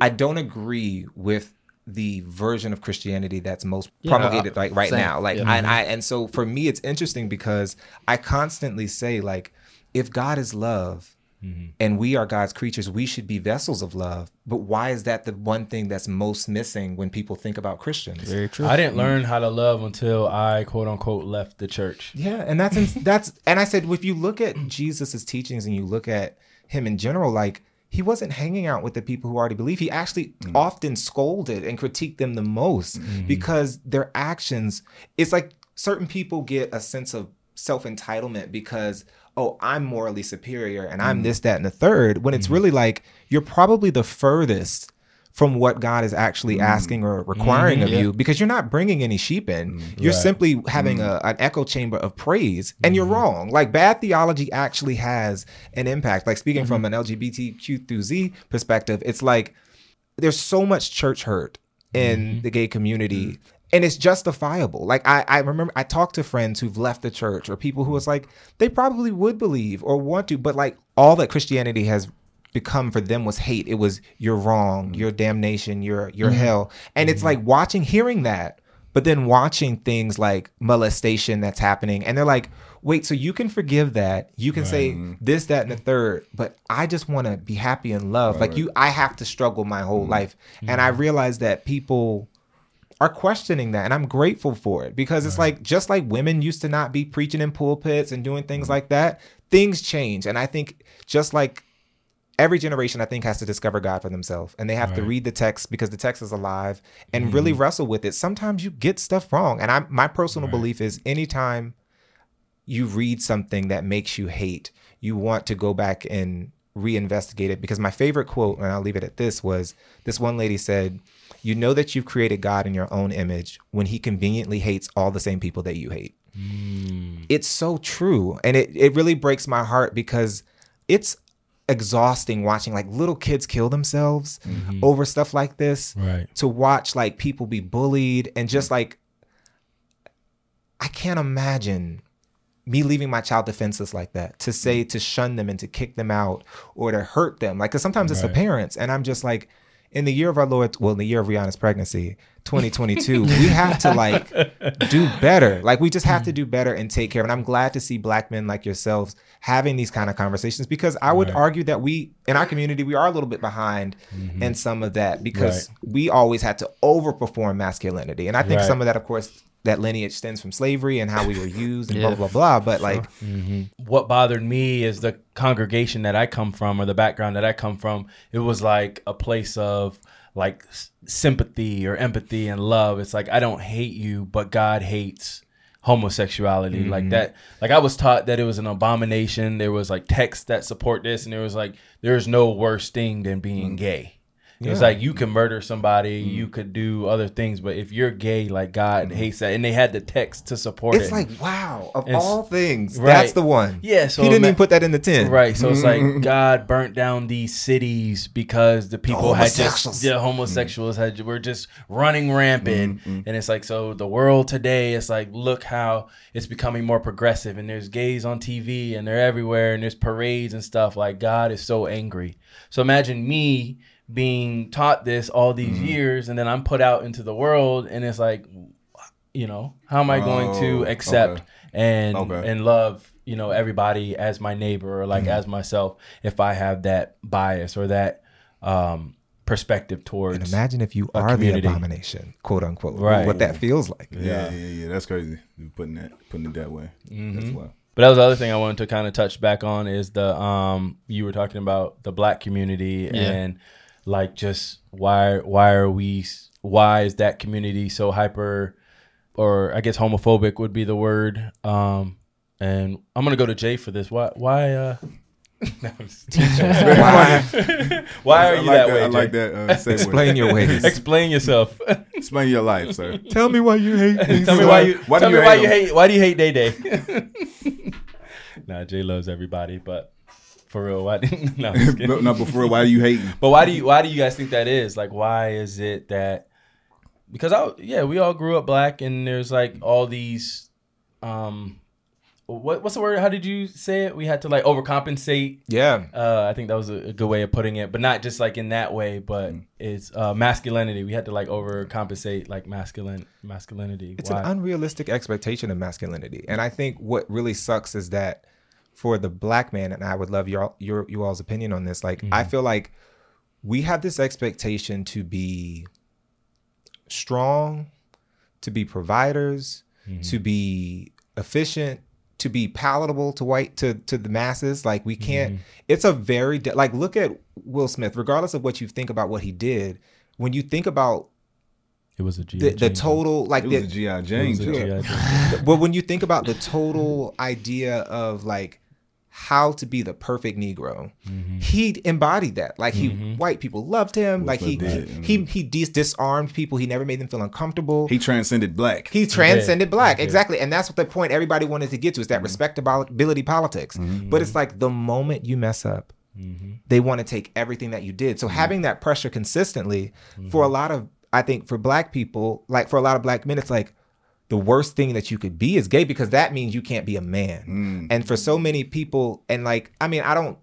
I don't agree with the version of Christianity that's most Yeah, promulgated uh, like right same. now. Like Yeah. and I and so for me it's interesting because I constantly say like if God is love and we are God's creatures, we should be vessels of love. But why is that the one thing that's most missing when people think about Christians? very true. I didn't learn how to love until I quote unquote left the church. Yeah, and that's that's and I said if you look at Jesus's teachings and you look at him in general, like he wasn't hanging out with the people who already believe. He actually mm. often scolded and critiqued them the most mm. because their actions. It's like certain people get a sense of self entitlement because oh I'm morally superior and I'm mm. this that and the third. When it's really like you're probably the furthest from what God is actually mm. asking or requiring of mm-hmm. Yeah. you because you're not bringing any sheep in. Mm. You're Right. simply having a, mm. an echo chamber of praise, and you're mm-hmm. wrong. Like bad theology actually has an impact. Like speaking from mm-hmm. an LGBTQ through Z perspective, it's like there's so much church hurt in the gay community. And it's justifiable. Like I, I remember I talked to friends who've left the church or people who was like, they probably would believe or want to, but like all that Christianity has become for them was hate. It was you're wrong, your mm. damnation, your your mm. hell. And it's mm. like watching, hearing that, but then watching things like molestation that's happening, and they're like, wait, so you can forgive that, you can say this, that, and the third, but I just want to be happy and love. like you, I have to struggle my whole life, and I realize that people are questioning that and I'm grateful for it because it's like just like women used to not be preaching in pulpits and doing things like that things change. And I think just like every generation I think has to discover God for themselves and they have to read the text because the text is alive and really mm-hmm. wrestle with it sometimes you get stuff wrong and I my personal belief is anytime you read something that makes you hate you want to go back and reinvestigate it because my favorite quote and I'll leave it at this was this one lady said you know that you've created God in your own image when he conveniently hates all the same people that you hate. Mm. it's so true. And it, it really breaks my heart because it's exhausting watching like little kids kill themselves mm-hmm. over stuff like this. Right. To watch like people be bullied and just like I can't imagine me leaving my child defenseless like that to say mm. to shun them and to kick them out or to hurt them like because sometimes it's the parents and i'm just like in the year of our lord well in the year of rihanna's pregnancy 2022 we have to like do better. Like we just have to do better and take care. And i'm glad to see black men like yourselves having these kind of conversations because i would Right. argue that we in our community we are a little bit behind mm-hmm. in some of that because we always had to overperform masculinity. And i think Right. some of that of course that lineage stems from slavery and how we were used and Yeah. blah blah. Blah but like mm-hmm. what bothered me is the congregation that I come from or the background that I come from. It was like a place of like sympathy or empathy and love. It's like I don't hate you, but God hates homosexuality. Like mm-hmm. that like i was taught that it was an abomination. There was like texts that support this and there was like there's no worse thing than being mm. gay it's like you can murder somebody mm. you could do other things but if you're gay like god mm. hates that and they had the text to support it's it like wow of It's- all things Right. that's the one Yeah, so he didn't even put that in the 10 Right. So it's like mm-hmm. God burnt down these cities because the people had homosexuals. just the mm. homosexuals had were just running rampant. Mm-hmm. And it's like so the world today it's like look how it's becoming more progressive and there's gays on TV and they're everywhere and there's parades and stuff. Like God is so angry. So imagine me being taught this all these years and then I'm put out into the world and it's like you know, how am I going Oh, to accept okay. and Okay. and love you know everybody as my neighbor or like Mm-hmm. as myself if I have that bias or that um, perspective towards and imagine if you a are the abomination quote unquote Right. what that feels like Yeah, yeah, yeah. That's crazy. You putting that, putting it that way. Mm-hmm. That's wild. But that was the other thing I wanted to kind of touch back on is the um you were talking about the black community Yeah. and like just why why are we why is that community so hyper or I guess homophobic would be the word um and I'm gonna go to Jay for this why why uh No, I'm just teasing. Why? why are you like that way I like that. Uh, explain your ways explain yourself Explain your life, sir. tell me why you hate me tell me why why- you why do tell you me why hate you hate why do you hate Day Day nah Jay loves everybody but for real why no, I'm just kidding. no, no, before why are you hating? But why do you why do you guys think that is? Like why is it that because I yeah, we all grew up black and there's like all these um what what's the word? How did you say it? We had to like overcompensate. yeah Uh I think that was a, a good way of putting it, but not just like in that way, but it's uh masculinity. We had to like overcompensate like masculine masculinity. it's Why? an unrealistic expectation of masculinity and i think what really sucks is that for the black man and i would love your your you all's opinion on this like i mm-hmm. feel like we have this expectation to be strong to be providers to mm-hmm. be efficient to be palatable to white to to the masses like we can't mm-hmm. it's a very de- like look at will smith regardless of what you think about what he did when you think about it was a G. the, the total like It was the, a GI It Jane was a. G.I. Jane. but when you think about the total idea of like how to be the perfect Negro, Mm-hmm. he embodied that. Like he, mm-hmm. white people loved him. like he, Smith did, he, he dis- disarmed people. He never made them feel uncomfortable. He transcended black. He transcended black, He did. exactly, and that's what the point everybody wanted to get to is that mm-hmm. respectability politics. Mm-hmm. But it's like the moment you mess up, they want to take everything that you did. So having that pressure consistently for a lot of, I think, for black people, like for a lot of black men, it's like the worst thing that you could be is gay because that means you can't be a man. Mm. And for so many people, and like, I mean, I don't.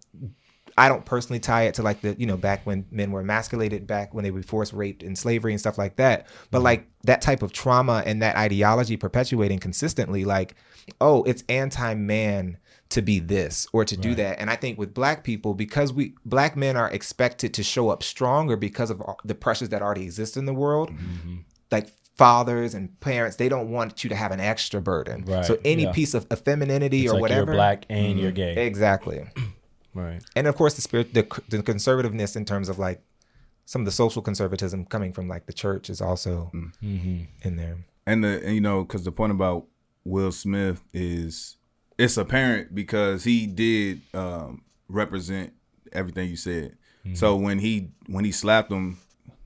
I don't personally tie it to like the you know back when men were emasculated back when they were forced raped in slavery and stuff like that. But mm-hmm. like that type of trauma and that ideology perpetuating consistently like oh it's anti-man to be this or to do that. And i think with black people because we black men are expected to show up stronger because of the pressures that already exist in the world mm-hmm. like fathers and parents they don't want you to have an extra burden Right, so any yeah. piece of, of femininity It's or like whatever you're black and you're gay. exactly Right. and of course the spirit the, the conservativeness in terms of like some of the social conservatism coming from like the church is also Mm-hmm. in there And the and, you know because the point about Will Smith is it's apparent because he did um, represent everything you said. So when he when he slapped him,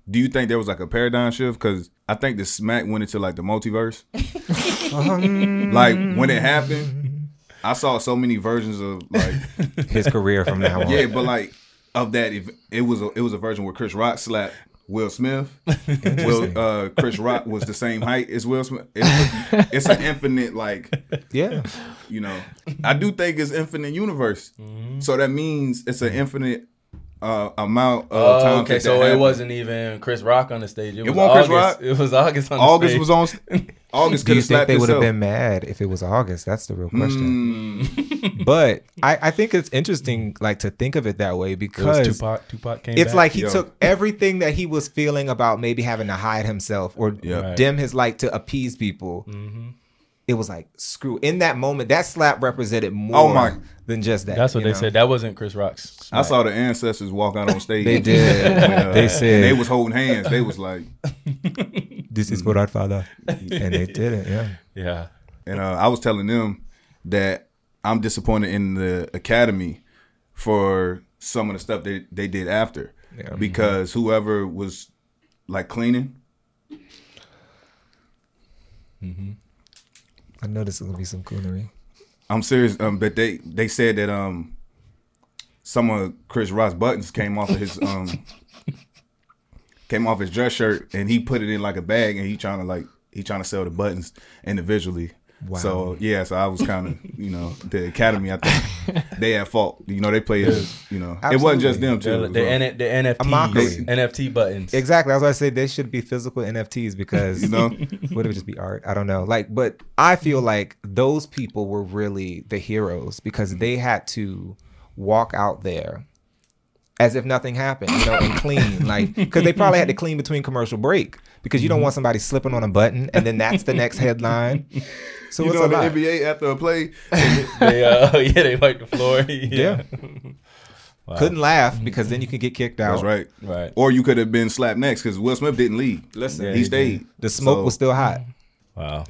do you think there was like a paradigm shift? Because I think the smack went into like the multiverse. like when it happened, I saw so many versions of like His career from now on. yeah, but like of that, if it was a, it was a version where Chris Rock slapped Will Smith. Will uh, Chris Rock was the same height as Will Smith. It's, it's an infinite like yeah. you know. I do think it's infinite universe, so that means it's an infinite uh, amount of Oh, time. okay, that so that it happened. wasn't even Chris Rock on the stage. It, was wasn't Chris August. Rock? It was August on the August stage. was on. August Do you think they would have been mad if it was August? That's the real question. Mm, But I, I think it's interesting, like to think of it that way It because Tupac. Tupac came it's back. like he Yo. took everything that he was feeling about maybe having to hide himself or Yeah. Right. dim his light to appease people. It was like screw. In that moment, that slap represented more Oh my- than just that. That's what they know? said. That wasn't Chris Rock's. I saw the ancestors walk out on stage. They did. When, uh, They said- they was holding hands. They was like, This is for our father, and they did it. Yeah. Yeah. and uh, I was telling them that I'm disappointed in the academy for some of the stuff they they did after, Yeah. because whoever was like cleaning, I know this is gonna be some coonery. I'm serious. Um, but they they said that um some of Chris Rock's buttons came off of his um came off his dress shirt, and he put it in like a bag, and he trying to like he trying to sell the buttons individually. Wow. So yeah, so I was kind of you know the academy. I think they at fault. You know they played. You know it wasn't just them too. The, the, well. Uh, N- the A. NFTs, NFT buttons. Exactly. That's why I say they should be physical NFTs because You know? would it just be art? I don't know. Like, but I feel like those people were really the heroes because they had to walk out there as if nothing happened, you know, and clean. Like, because they probably had to clean between commercial break because you don't mm-hmm. want somebody slipping on a button and then that's the next headline. So you it's know a the lot. NBA after a play. they, uh, yeah, they wiped the floor. yeah. Yeah. Couldn't laugh mm-hmm. because then you could get kicked out. That's right. Right. Or you could have been slapped next because Will Smith didn't leave. Listen, Yeah, he he stayed. the smoke So, was still hot. Wow.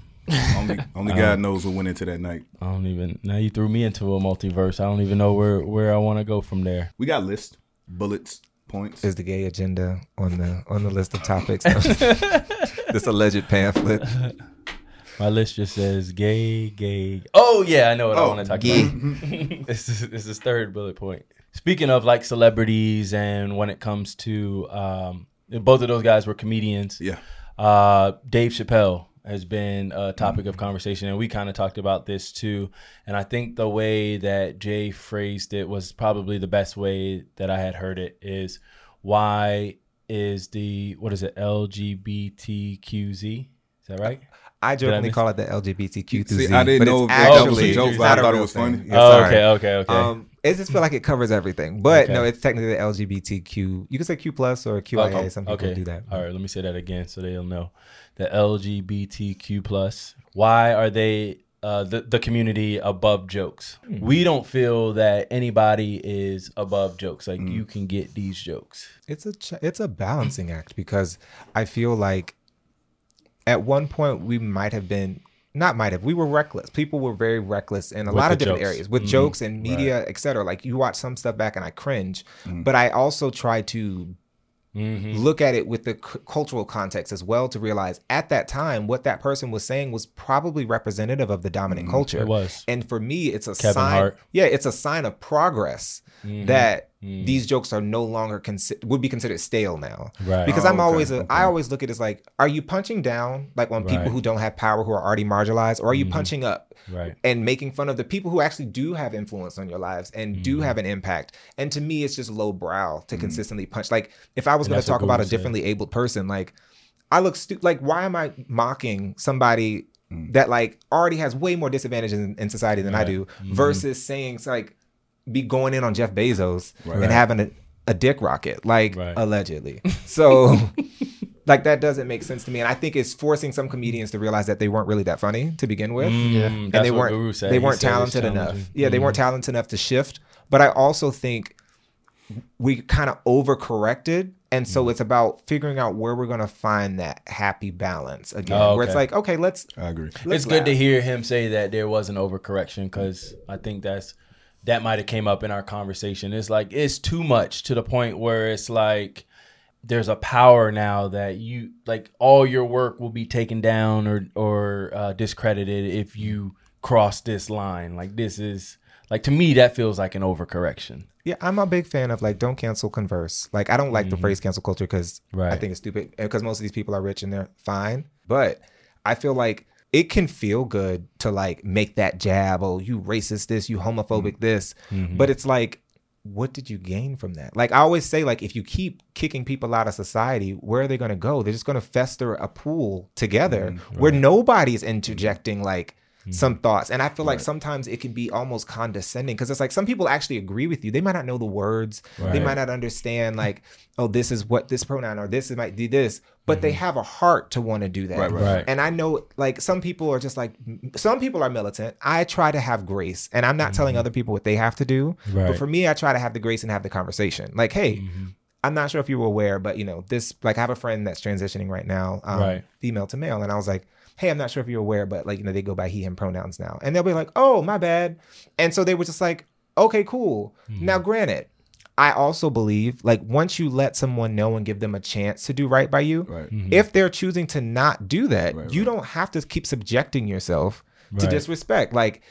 only only God um, knows what went into that night. I don't even. Now you threw me into a multiverse. I don't even know where where I want to go from there. We got lists, bullets, points. is the gay agenda on the on the list of topics. this alleged pamphlet. My list just says gay, gay. Oh yeah, I know what I Oh, want to talk gay. about. this is this is third bullet point. Speaking of like celebrities, and when it comes to um, both of those guys were comedians. Yeah. Uh, Dave Chappelle has been a topic of conversation, and we kind of talked about this too. And I think the way that Jay phrased it was probably the best way that I had heard it. Is why is the what is it LGBTQZ? Is that right? I jokingly miss- call it the LGBTQ through See, Z. I didn't know it's if that was a actually joke, but I not a thought it was thing. funny. Yeah, oh, okay, okay, okay. Um, it just feel like it covers everything, but Okay. no, it's technically the LGBTQ. You can say Q plus or QIA. Okay, Some people okay. do that. All right, let me say that again so they'll know. The LGBTQ plus. Why are they uh, the the community above jokes? Hmm. We don't feel that anybody is above jokes. Like Hmm. you can get these jokes. It's a ch- it's a balancing act because I feel like at one point we might have been not might have we were reckless. People were very reckless in a With lot of different jokes. areas with Mhm. jokes and media, et cetera. Like you watch some stuff back and I cringe, but I also try to Mm-hmm. look at it with the c- cultural context as well to realize at that time what that person was saying was probably representative of the dominant culture. It was. And for me, it's a Kevin sign. Hart. Mm-hmm. Yeah, it's a sign of progress that these jokes are no longer consi- would be considered stale now. Right. Because Oh, I'm okay, always a, okay. I always look at it as like, are you punching down like on people Right. who don't have power who are already marginalized, or are you punching up? Right. and making fun of the people who actually do have influence on your lives and Mm-hmm. do have an impact. And to me, it's just low brow to consistently punch. Like if I was going to talk about a Guru said. differently abled person, like I look stupid. Like why am I mocking somebody Mm. that like already has way more disadvantages in, in society than I do, Mm-hmm. versus saying like be going in on Jeff Bezos Right. and having a, a dick rocket, like Right. allegedly. So. Like that doesn't make sense to me, and I think it's forcing some comedians to realize that they weren't really that funny to begin with Yeah. Mm, and that's they weren't Guru said. they weren't talented enough. challenging. Yeah, they weren't Mhm. talented enough to shift. But I also think we kind of overcorrected, and so it's about figuring out where we're gonna find that happy balance again, Oh, where it's like, okay, let's. I agree. let's it's good to hear him say that there was an overcorrection because I think that's that might have came up in our conversation. It's like it's too much to the point where it's like there's a power now that you like all your work will be taken down or or uh, discredited if you cross this line. Like this is like to me that feels like an overcorrection. Yeah, I'm a big fan of like don't cancel, converse. Like I don't like the phrase cancel culture because right. I think it's stupid because most of these people are rich and they're fine. But I feel like it can feel good to like make that jab. Oh, you racist this, you homophobic mm-hmm. this. Mm-hmm. But it's like, what did you gain from that? Like I always say, like if you keep kicking people out of society, where are they going to go? They're just going to fester a pool together mm, where nobody's interjecting mm-hmm. like Mm-hmm. some thoughts. And I feel like sometimes it can be almost condescending because it's like some people actually agree with you. They might not know the words. They might not understand like, oh, this is what this pronoun or this might do this, but they mm-hmm. have a heart to want to do that. Right, right, Right. And I know like some people are just like some people are militant. I try to have grace and I'm not telling mm-hmm. other people what they have to do. Right. But for me, I try to have the grace and have the conversation. Like, hey, I'm not sure if you were aware, but you know, this like I have a friend that's transitioning right now, um, Right. female to male, and I was like, hey, I'm not sure if you're aware, but like you know, they go by he him pronouns now, and they'll be like, oh, my bad, and so they were just like, okay, cool. Hmm. Now, granted. I also believe like once you let someone know and give them a chance to do right by you, Right. Hmm. if they're choosing to not do that, Right, you right. don't have to keep subjecting yourself to Right. disrespect. Like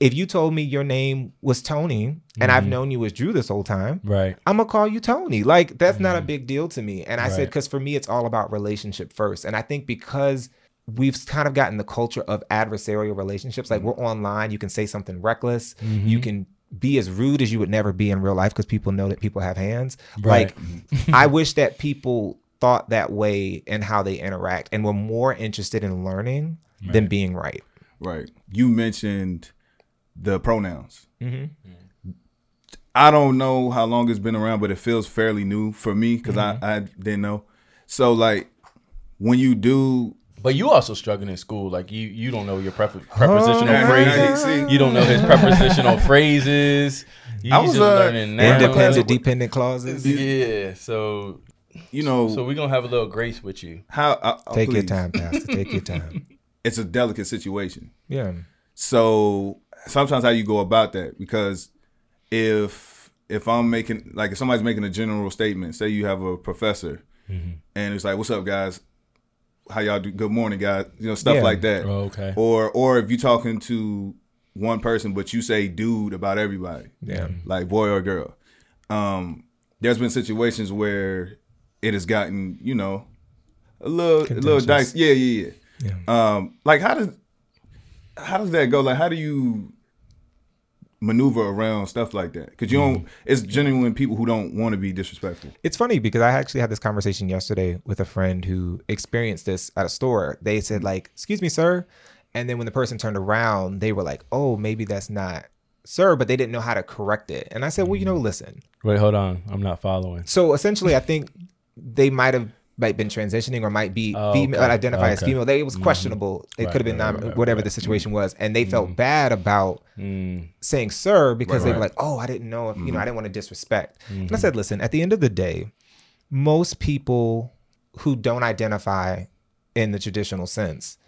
if you told me your name was Tony and I've hmm. known you as Drew this whole time, Right. I'm gonna call you Tony. Like that's not a big deal to me. And I said because for me it's all about relationship first. And I think because we've kind of gotten the culture of adversarial relationships, like we're online, you can say something reckless, you can be as rude as you would never be in real life because people know that people have hands. Right. Like I wish that people thought that way and how they interact and were more interested in learning than being right. Right. You mentioned the pronouns. Mhm. I don't know how long it's been around, but it feels fairly new for me because Mm-hmm. I, I didn't know. So like when you do But you also struggling in school. Like you, you don't know your prep- prepositional Yeah, phrases. yeah. You don't know his prepositional phrases. You I was, just uh, learning now. Independent, dependent clauses. Yeah. So, you know so we're gonna have a little grace with you. how uh, uh, Take your time, Pastor. Take your time. It's a delicate situation. Yeah. So sometimes how you go about that because if if I'm making like if somebody's making a general statement, say you have a professor and it's like, "What's up, guys? How y'all do? Good morning, guys." You know, stuff Yeah. like that. Oh, okay. Or or if you're talking to one person but you say "dude" about everybody, Yeah. like boy or girl. Um, there's been situations where it has gotten you know a little a little dice. Yeah, yeah, yeah. Yeah. Um, like how does how does that go? Like how do you maneuver around stuff like that? Because you don't. Mm-hmm. It's genuine people who don't want to be disrespectful. It's funny because I actually had this conversation yesterday with a friend who experienced this at a store. They said mm-hmm. like, "Excuse me, sir," and then when the person turned around, they were like, "Oh, maybe that's not sir," but they didn't know how to correct it. And I said, "Well, you know, mm-hmm. listen." Wait, hold on. I'm not following. So essentially, I think they might have might been transitioning or might be Oh, female, okay. identify as female. They, it was mm-hmm. questionable. It Right, could have been right, non- right, whatever the situation was, and they felt mm. bad about Mm, saying sir because they were like, oh, I didn't know if, you know, I mm-hmm. didn't want to disrespect. And I mm-hmm. said, listen, at the end of the day, most people who don't identify in the traditional sense,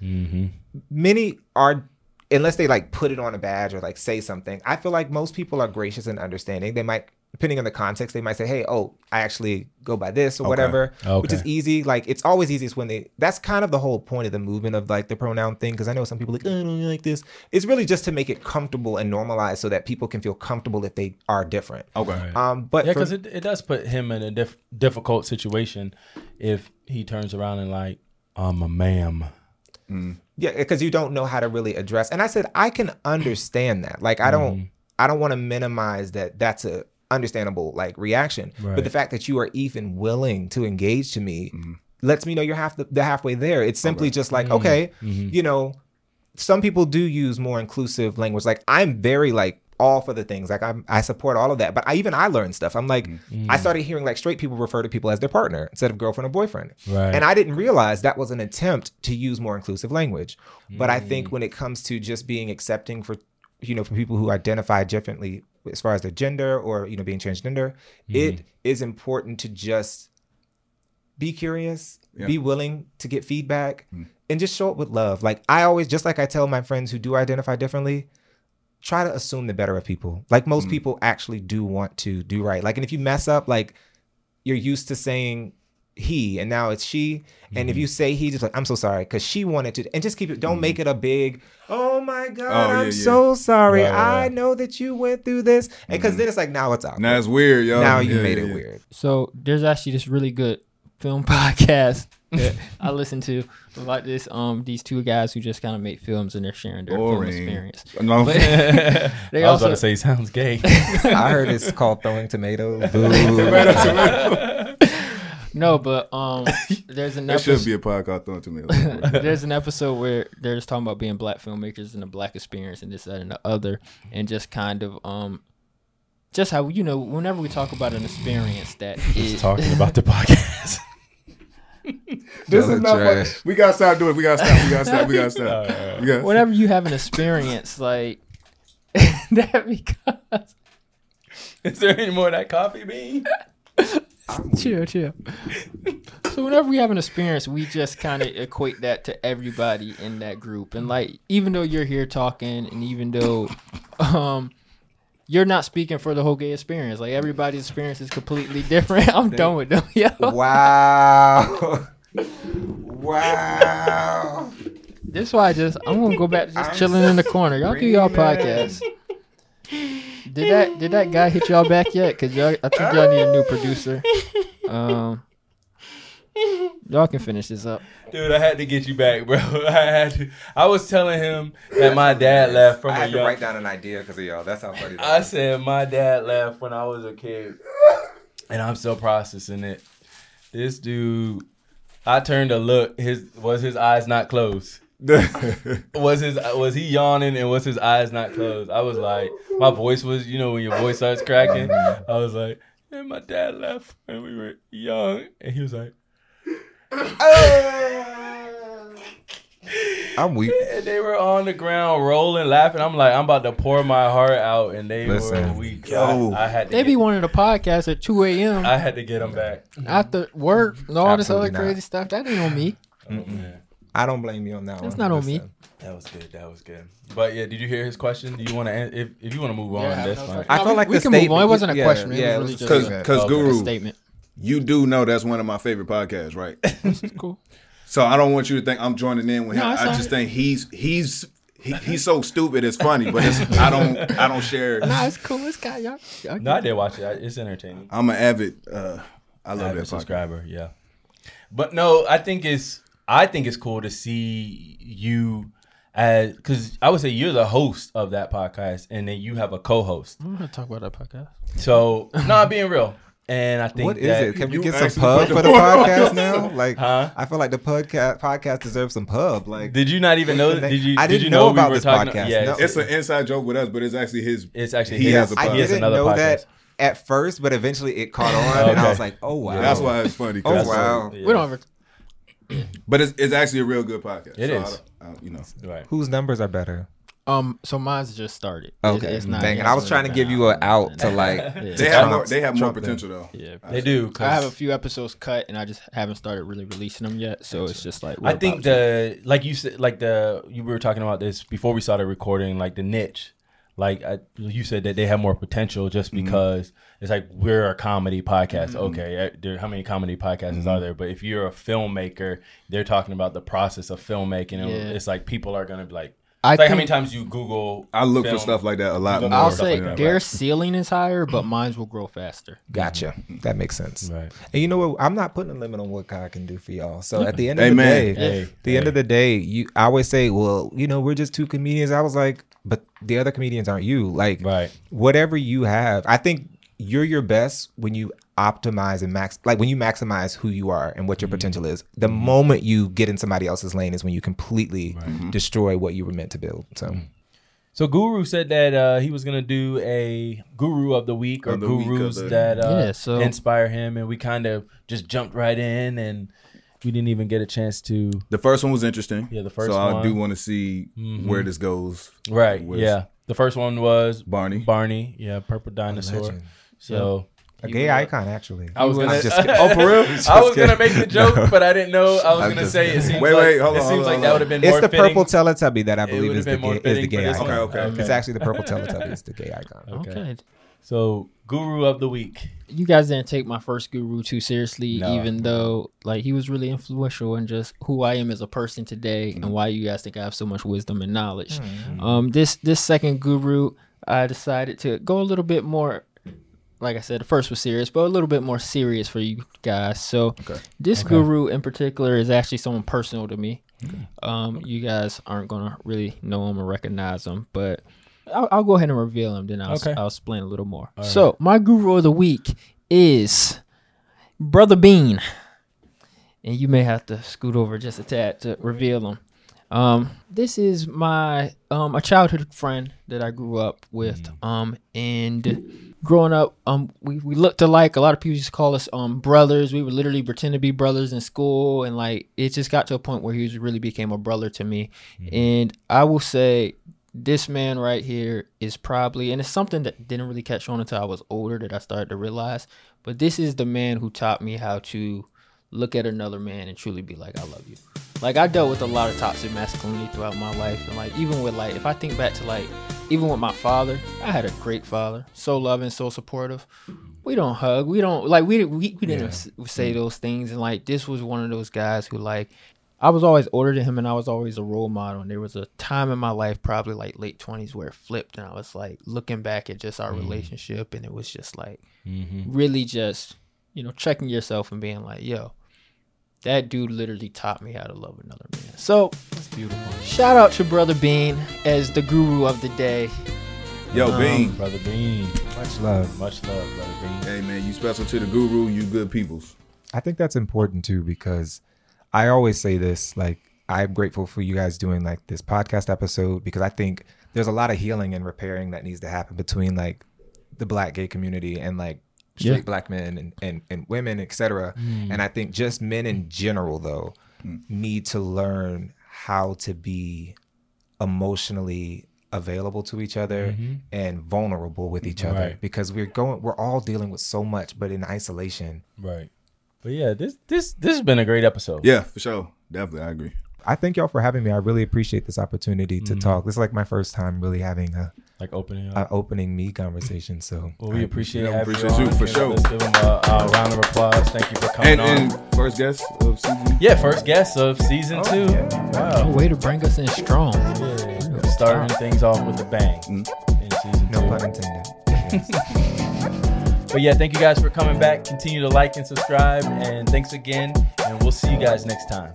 many are, unless they like put it on a badge or like say something, I feel like most people are gracious and understanding. They might, depending on the context, they might say, hey, oh, I actually go by this or whatever, which is easy. Like, it's always easiest when they, that's kind of the whole point of the movement of like the pronoun thing. Cause I know some people like, oh, I don't like this. It's really just to make it comfortable and normalized so that people can feel comfortable if they are different. Okay. Um, but Yeah, because it, it does put him in a diff- difficult situation if he turns around and like, I'm a ma'am. Yeah, because you don't know how to really address. And I said I can understand that. Like I don't, I don't want to minimize that. That's a understandable like reaction. But the fact that you are even willing to engage to me mm-hmm. lets me know you're half the, the halfway there. It's simply just like mm-hmm. okay, mm-hmm. you know, some people do use more inclusive language. Like I'm very like all for the things. Like I'm, I support all of that. But I, even I learned stuff. I'm like, I started hearing like straight people refer to people as their partner instead of girlfriend or boyfriend. Right. And I didn't realize that was an attempt to use more inclusive language. But I think mm. when it comes to just being accepting for, you know, for people who identify differently as far as their gender or, you know, being transgender, mm-hmm. it is important to just be curious, Yeah. be willing to get feedback, mm-hmm. and just show it with love. Like I always, just like I tell my friends who do identify differently, try to assume the better of people. Like most mm-hmm. people actually do want to do right. Like, and if you mess up, like you're used to saying he and now it's she. And if mm-hmm. you say he, just like I'm so sorry because she wanted to, and just keep it. Don't make mm-hmm. it a big. Oh my oh, god, Oh, I'm yeah, yeah. so sorry. Right, right, I right. know that you went through this, and because mm-hmm. then it's like now it's out. Now it's weird, yo. now you Yeah, made yeah, it yeah. weird. So there's actually this really good film podcast that I listen to about this um these two guys who just kind of make films and they're sharing their film experience. No, But they I was also about to say sounds gay. I heard it's called throwing tomatoes. Boo. No, but um there's an that should be a podcast throwing to me. there's an episode where they're just talking about being black filmmakers and the black experience and this that and the other and just kind of um just how you know whenever we talk about an experience that is Talking about the podcast. this Hella is not fun. We gotta stop doing. it. We gotta stop. We gotta stop. We gotta stop. We gotta- whenever you have an experience like that because Is there any more of that coffee bean? chill, chill. So whenever we have an experience, we just kind of equate that to everybody in that group. And like, even though you're here talking, and even though, um, you're not speaking for the whole gay experience. Like everybody's experience is completely different. I'm done with them. Yeah. wow. wow. This is why I just I'm gonna go back to just chilling in the corner. Y'all do y'all podcast. Did that did that guy hit y'all back yet? Cause y'all I think y'all need a new producer. Um, y'all can finish this up. Dude, I had to get you back, bro. I had to. I was telling him that my dad left from I a had to young. write down an idea because of y'all. That's how funny. That I is. said my dad left when I was a kid, and I'm still processing it. This dude, I turned to look. His was his eyes not closed. Was his was he yawning and was his eyes not closed? I was like, my voice was, you know, when your voice starts cracking. I was like, and my dad left when we were young, and he was like, I'm weak. and they were on the ground rolling, laughing. I'm like, I'm about to pour my heart out, and they were Listen. weak. Yo. I, I had to. They get, be wanting a podcast at 2 a.m. I had to get them back. after work and all this other not. crazy stuff. That ain't on me. I don't blame you on that one. Not on me. That was good. That was good. But yeah, did you hear his question? Do you want to if if you want to move on? Yeah, that's no, fine. I No, feel we- like we the can move on. statement- It wasn't a yeah, question. It Yeah, was it was really Cause, just a- cause Okay. A Guru, statement. you do know that's one of my favorite podcasts, right? It's cool. So I don't want you to think I'm joining in with him. No, it's I all just think he's he's he, he's so stupid. It's funny, but it's, I don't I don't share. Nah, it's cool. It's got y'all. y'all No, I did watch it. I- It's entertaining. I'm an avid. Uh, I love Avid that podcast. subscriber. Yeah. But no, I think it's I think it's cool to see you as because I would say you're the host of that podcast, and then you have a co-host. I'm gonna talk about that podcast. So no, I'm being real, and I think What is that, it? Can we get some pub for the podcast now? Like, Huh? I feel like the podcast podcast deserves some pub. Like, Did you not even know? Did you? I did didn't you know know, about we this talking, podcast. Yeah, No. it's, It's an inside joke with us, but it's actually his. it's actually he his, has a I podcast. he didn't another know podcast. that at first, but eventually it caught on, and I was like, oh wow, That's why it's funny. Oh wow. funny. Yeah. We don't ever. But it's, it's actually a real good podcast. It so is. I don't- I don't- you know. Right. Whose numbers are better? Um, so mine's just started. It- Okay, it's not. dang it! I was trying to give you an out to like. Yeah. They have more. They have more Trump them. potential though. Yeah, They do. 'cause I have a few episodes cut, and I just haven't started really releasing them yet. So it's just like I we're think about to. the like you said like the you were talking about this before we started recording like the niche like I, you said that they have more potential just Mm-hmm. because it's like we're a comedy podcast okay uh, there, how many comedy podcasts Mm-hmm. are there but if you're a filmmaker they're talking about the process of filmmaking and Yeah. it's like people are gonna be like I like how many times you Google I look film. for stuff like that a lot more. I'll say like their right. ceiling is higher, but mine will grow faster. Gotcha. That makes sense. right And you know what? I'm not putting a limit on what God can do for y'all. So at the end of Amen. the day, Hey, the hey. end of the day, you I always say, well, you know, we're just two comedians. I was like, but the other comedians aren't you. Like, right whatever you have, I think you're your best when you optimize and max, like when you maximize who you are and what your potential is. The moment you get in somebody else's lane is when you completely destroy what you were meant to build. So. so Guru said that uh, he was gonna do a Guru of the week or Of the week gurus the- that uh, Yeah, so- inspire him, and we kind of just jumped right in, and we didn't even get a chance to. The first one was interesting. Yeah, the first So I do want to see Mhm. where this goes. Right. Was- yeah. The first one was Barney. Barney. Yeah, purple dinosaur. legend. So A gay icon, actually. I was I'm gonna. just oh, for real? I was gonna make the joke, No. but I didn't know. I was I'm gonna just say it kidding. seems Wait, like wait, hold it on, seems hold like on, that would have been It's more the fitting. purple Teletubby that I It believe would've is the, gay, is the gay icon. Okay, okay, Okay. It's actually the purple Teletubby is the gay icon. Okay. Okay. So Guru of the week. You guys didn't take my first guru too seriously, No. even though like he was really influential in just who I am as a person today and why you guys think I have so much wisdom and knowledge. Um, this this second guru, I decided to go a little bit more. Like I said, the first was serious, but a little bit more serious for you guys. So this guru in particular is actually someone personal to me. Um, you guys aren't gonna really know him or recognize him, but I'll, I'll go ahead and reveal him. Then I'll Okay. I'll explain a little more. So my guru of the week is Brother Bean, and you may have to scoot over just a tad to reveal him. Um, this is my um a childhood friend that I grew up with. Um, and growing up, um, we, we looked alike. A lot of people used to call us um brothers. We would literally pretend to be brothers in school, and like it just got to a point where he was really became a brother to me. And I will say, this man right here is probably, and it's something that didn't really catch on until I was older that I started to realize. But this is the man who taught me how to look at another man and truly be like, I love you. Like I dealt with a lot of toxic masculinity throughout my life, and like even with like if I think back to like even with my father, I had a great father, so loving, so supportive. We don't hug, we don't like we we, we didn't s- say mm. those things, and like this was one of those guys who like I was always older than him, and I was always a role model. And there was a time in my life, probably like late twenties, where it flipped, and I was like looking back at just our relationship, and it was just like really just you know checking yourself and being like, yo, that dude literally taught me how to love another man. So That's beautiful. shout out to Brother Bean as the guru of the day. Yo, Um, Bean. Brother Bean. Much love. Much love, Brother Bean. Hey man, you special to the guru. You good peoples. I think that's important too because I always say this like I'm grateful for you guys doing like this podcast episode because I think there's a lot of healing and repairing that needs to happen between like the black gay community and like straight Yeah. black men and, and, and women, etc. Mm. And I think just men in general though mm. need to learn how to be emotionally available to each other mm-hmm. and vulnerable with each other Right. because we're going we're all dealing with so much but in isolation Right. But yeah, this this this has been a great episode. Yeah, for sure. Definitely, I agree. I thank y'all for having me. I really appreciate this opportunity to mm-hmm. talk. This is like my first time really having a, Like opening up. a opening me conversation. So well, we appreciate Yeah, having appreciate you, you, for sure. Let's give them a, a round of applause. Thank you for coming And, on. and first guest of season. yeah, first guest of season oh, two. A Wow. way to bring us in strong. Yeah, starting things off with a bang mm-hmm. in season no two. pun intended. But yeah, thank you guys for coming back. Continue to like and subscribe. And thanks again. And we'll see you guys next time.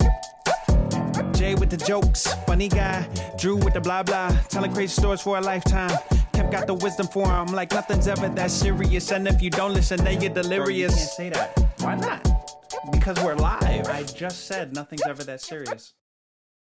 Jay with the jokes, funny guy. Drew with the blah blah, telling crazy stories for a lifetime. Kemp got the wisdom for him, like nothing's ever that serious. And if you don't listen, then you're delirious. You can't say that. Why not? Because we're live. I just said nothing's ever that serious.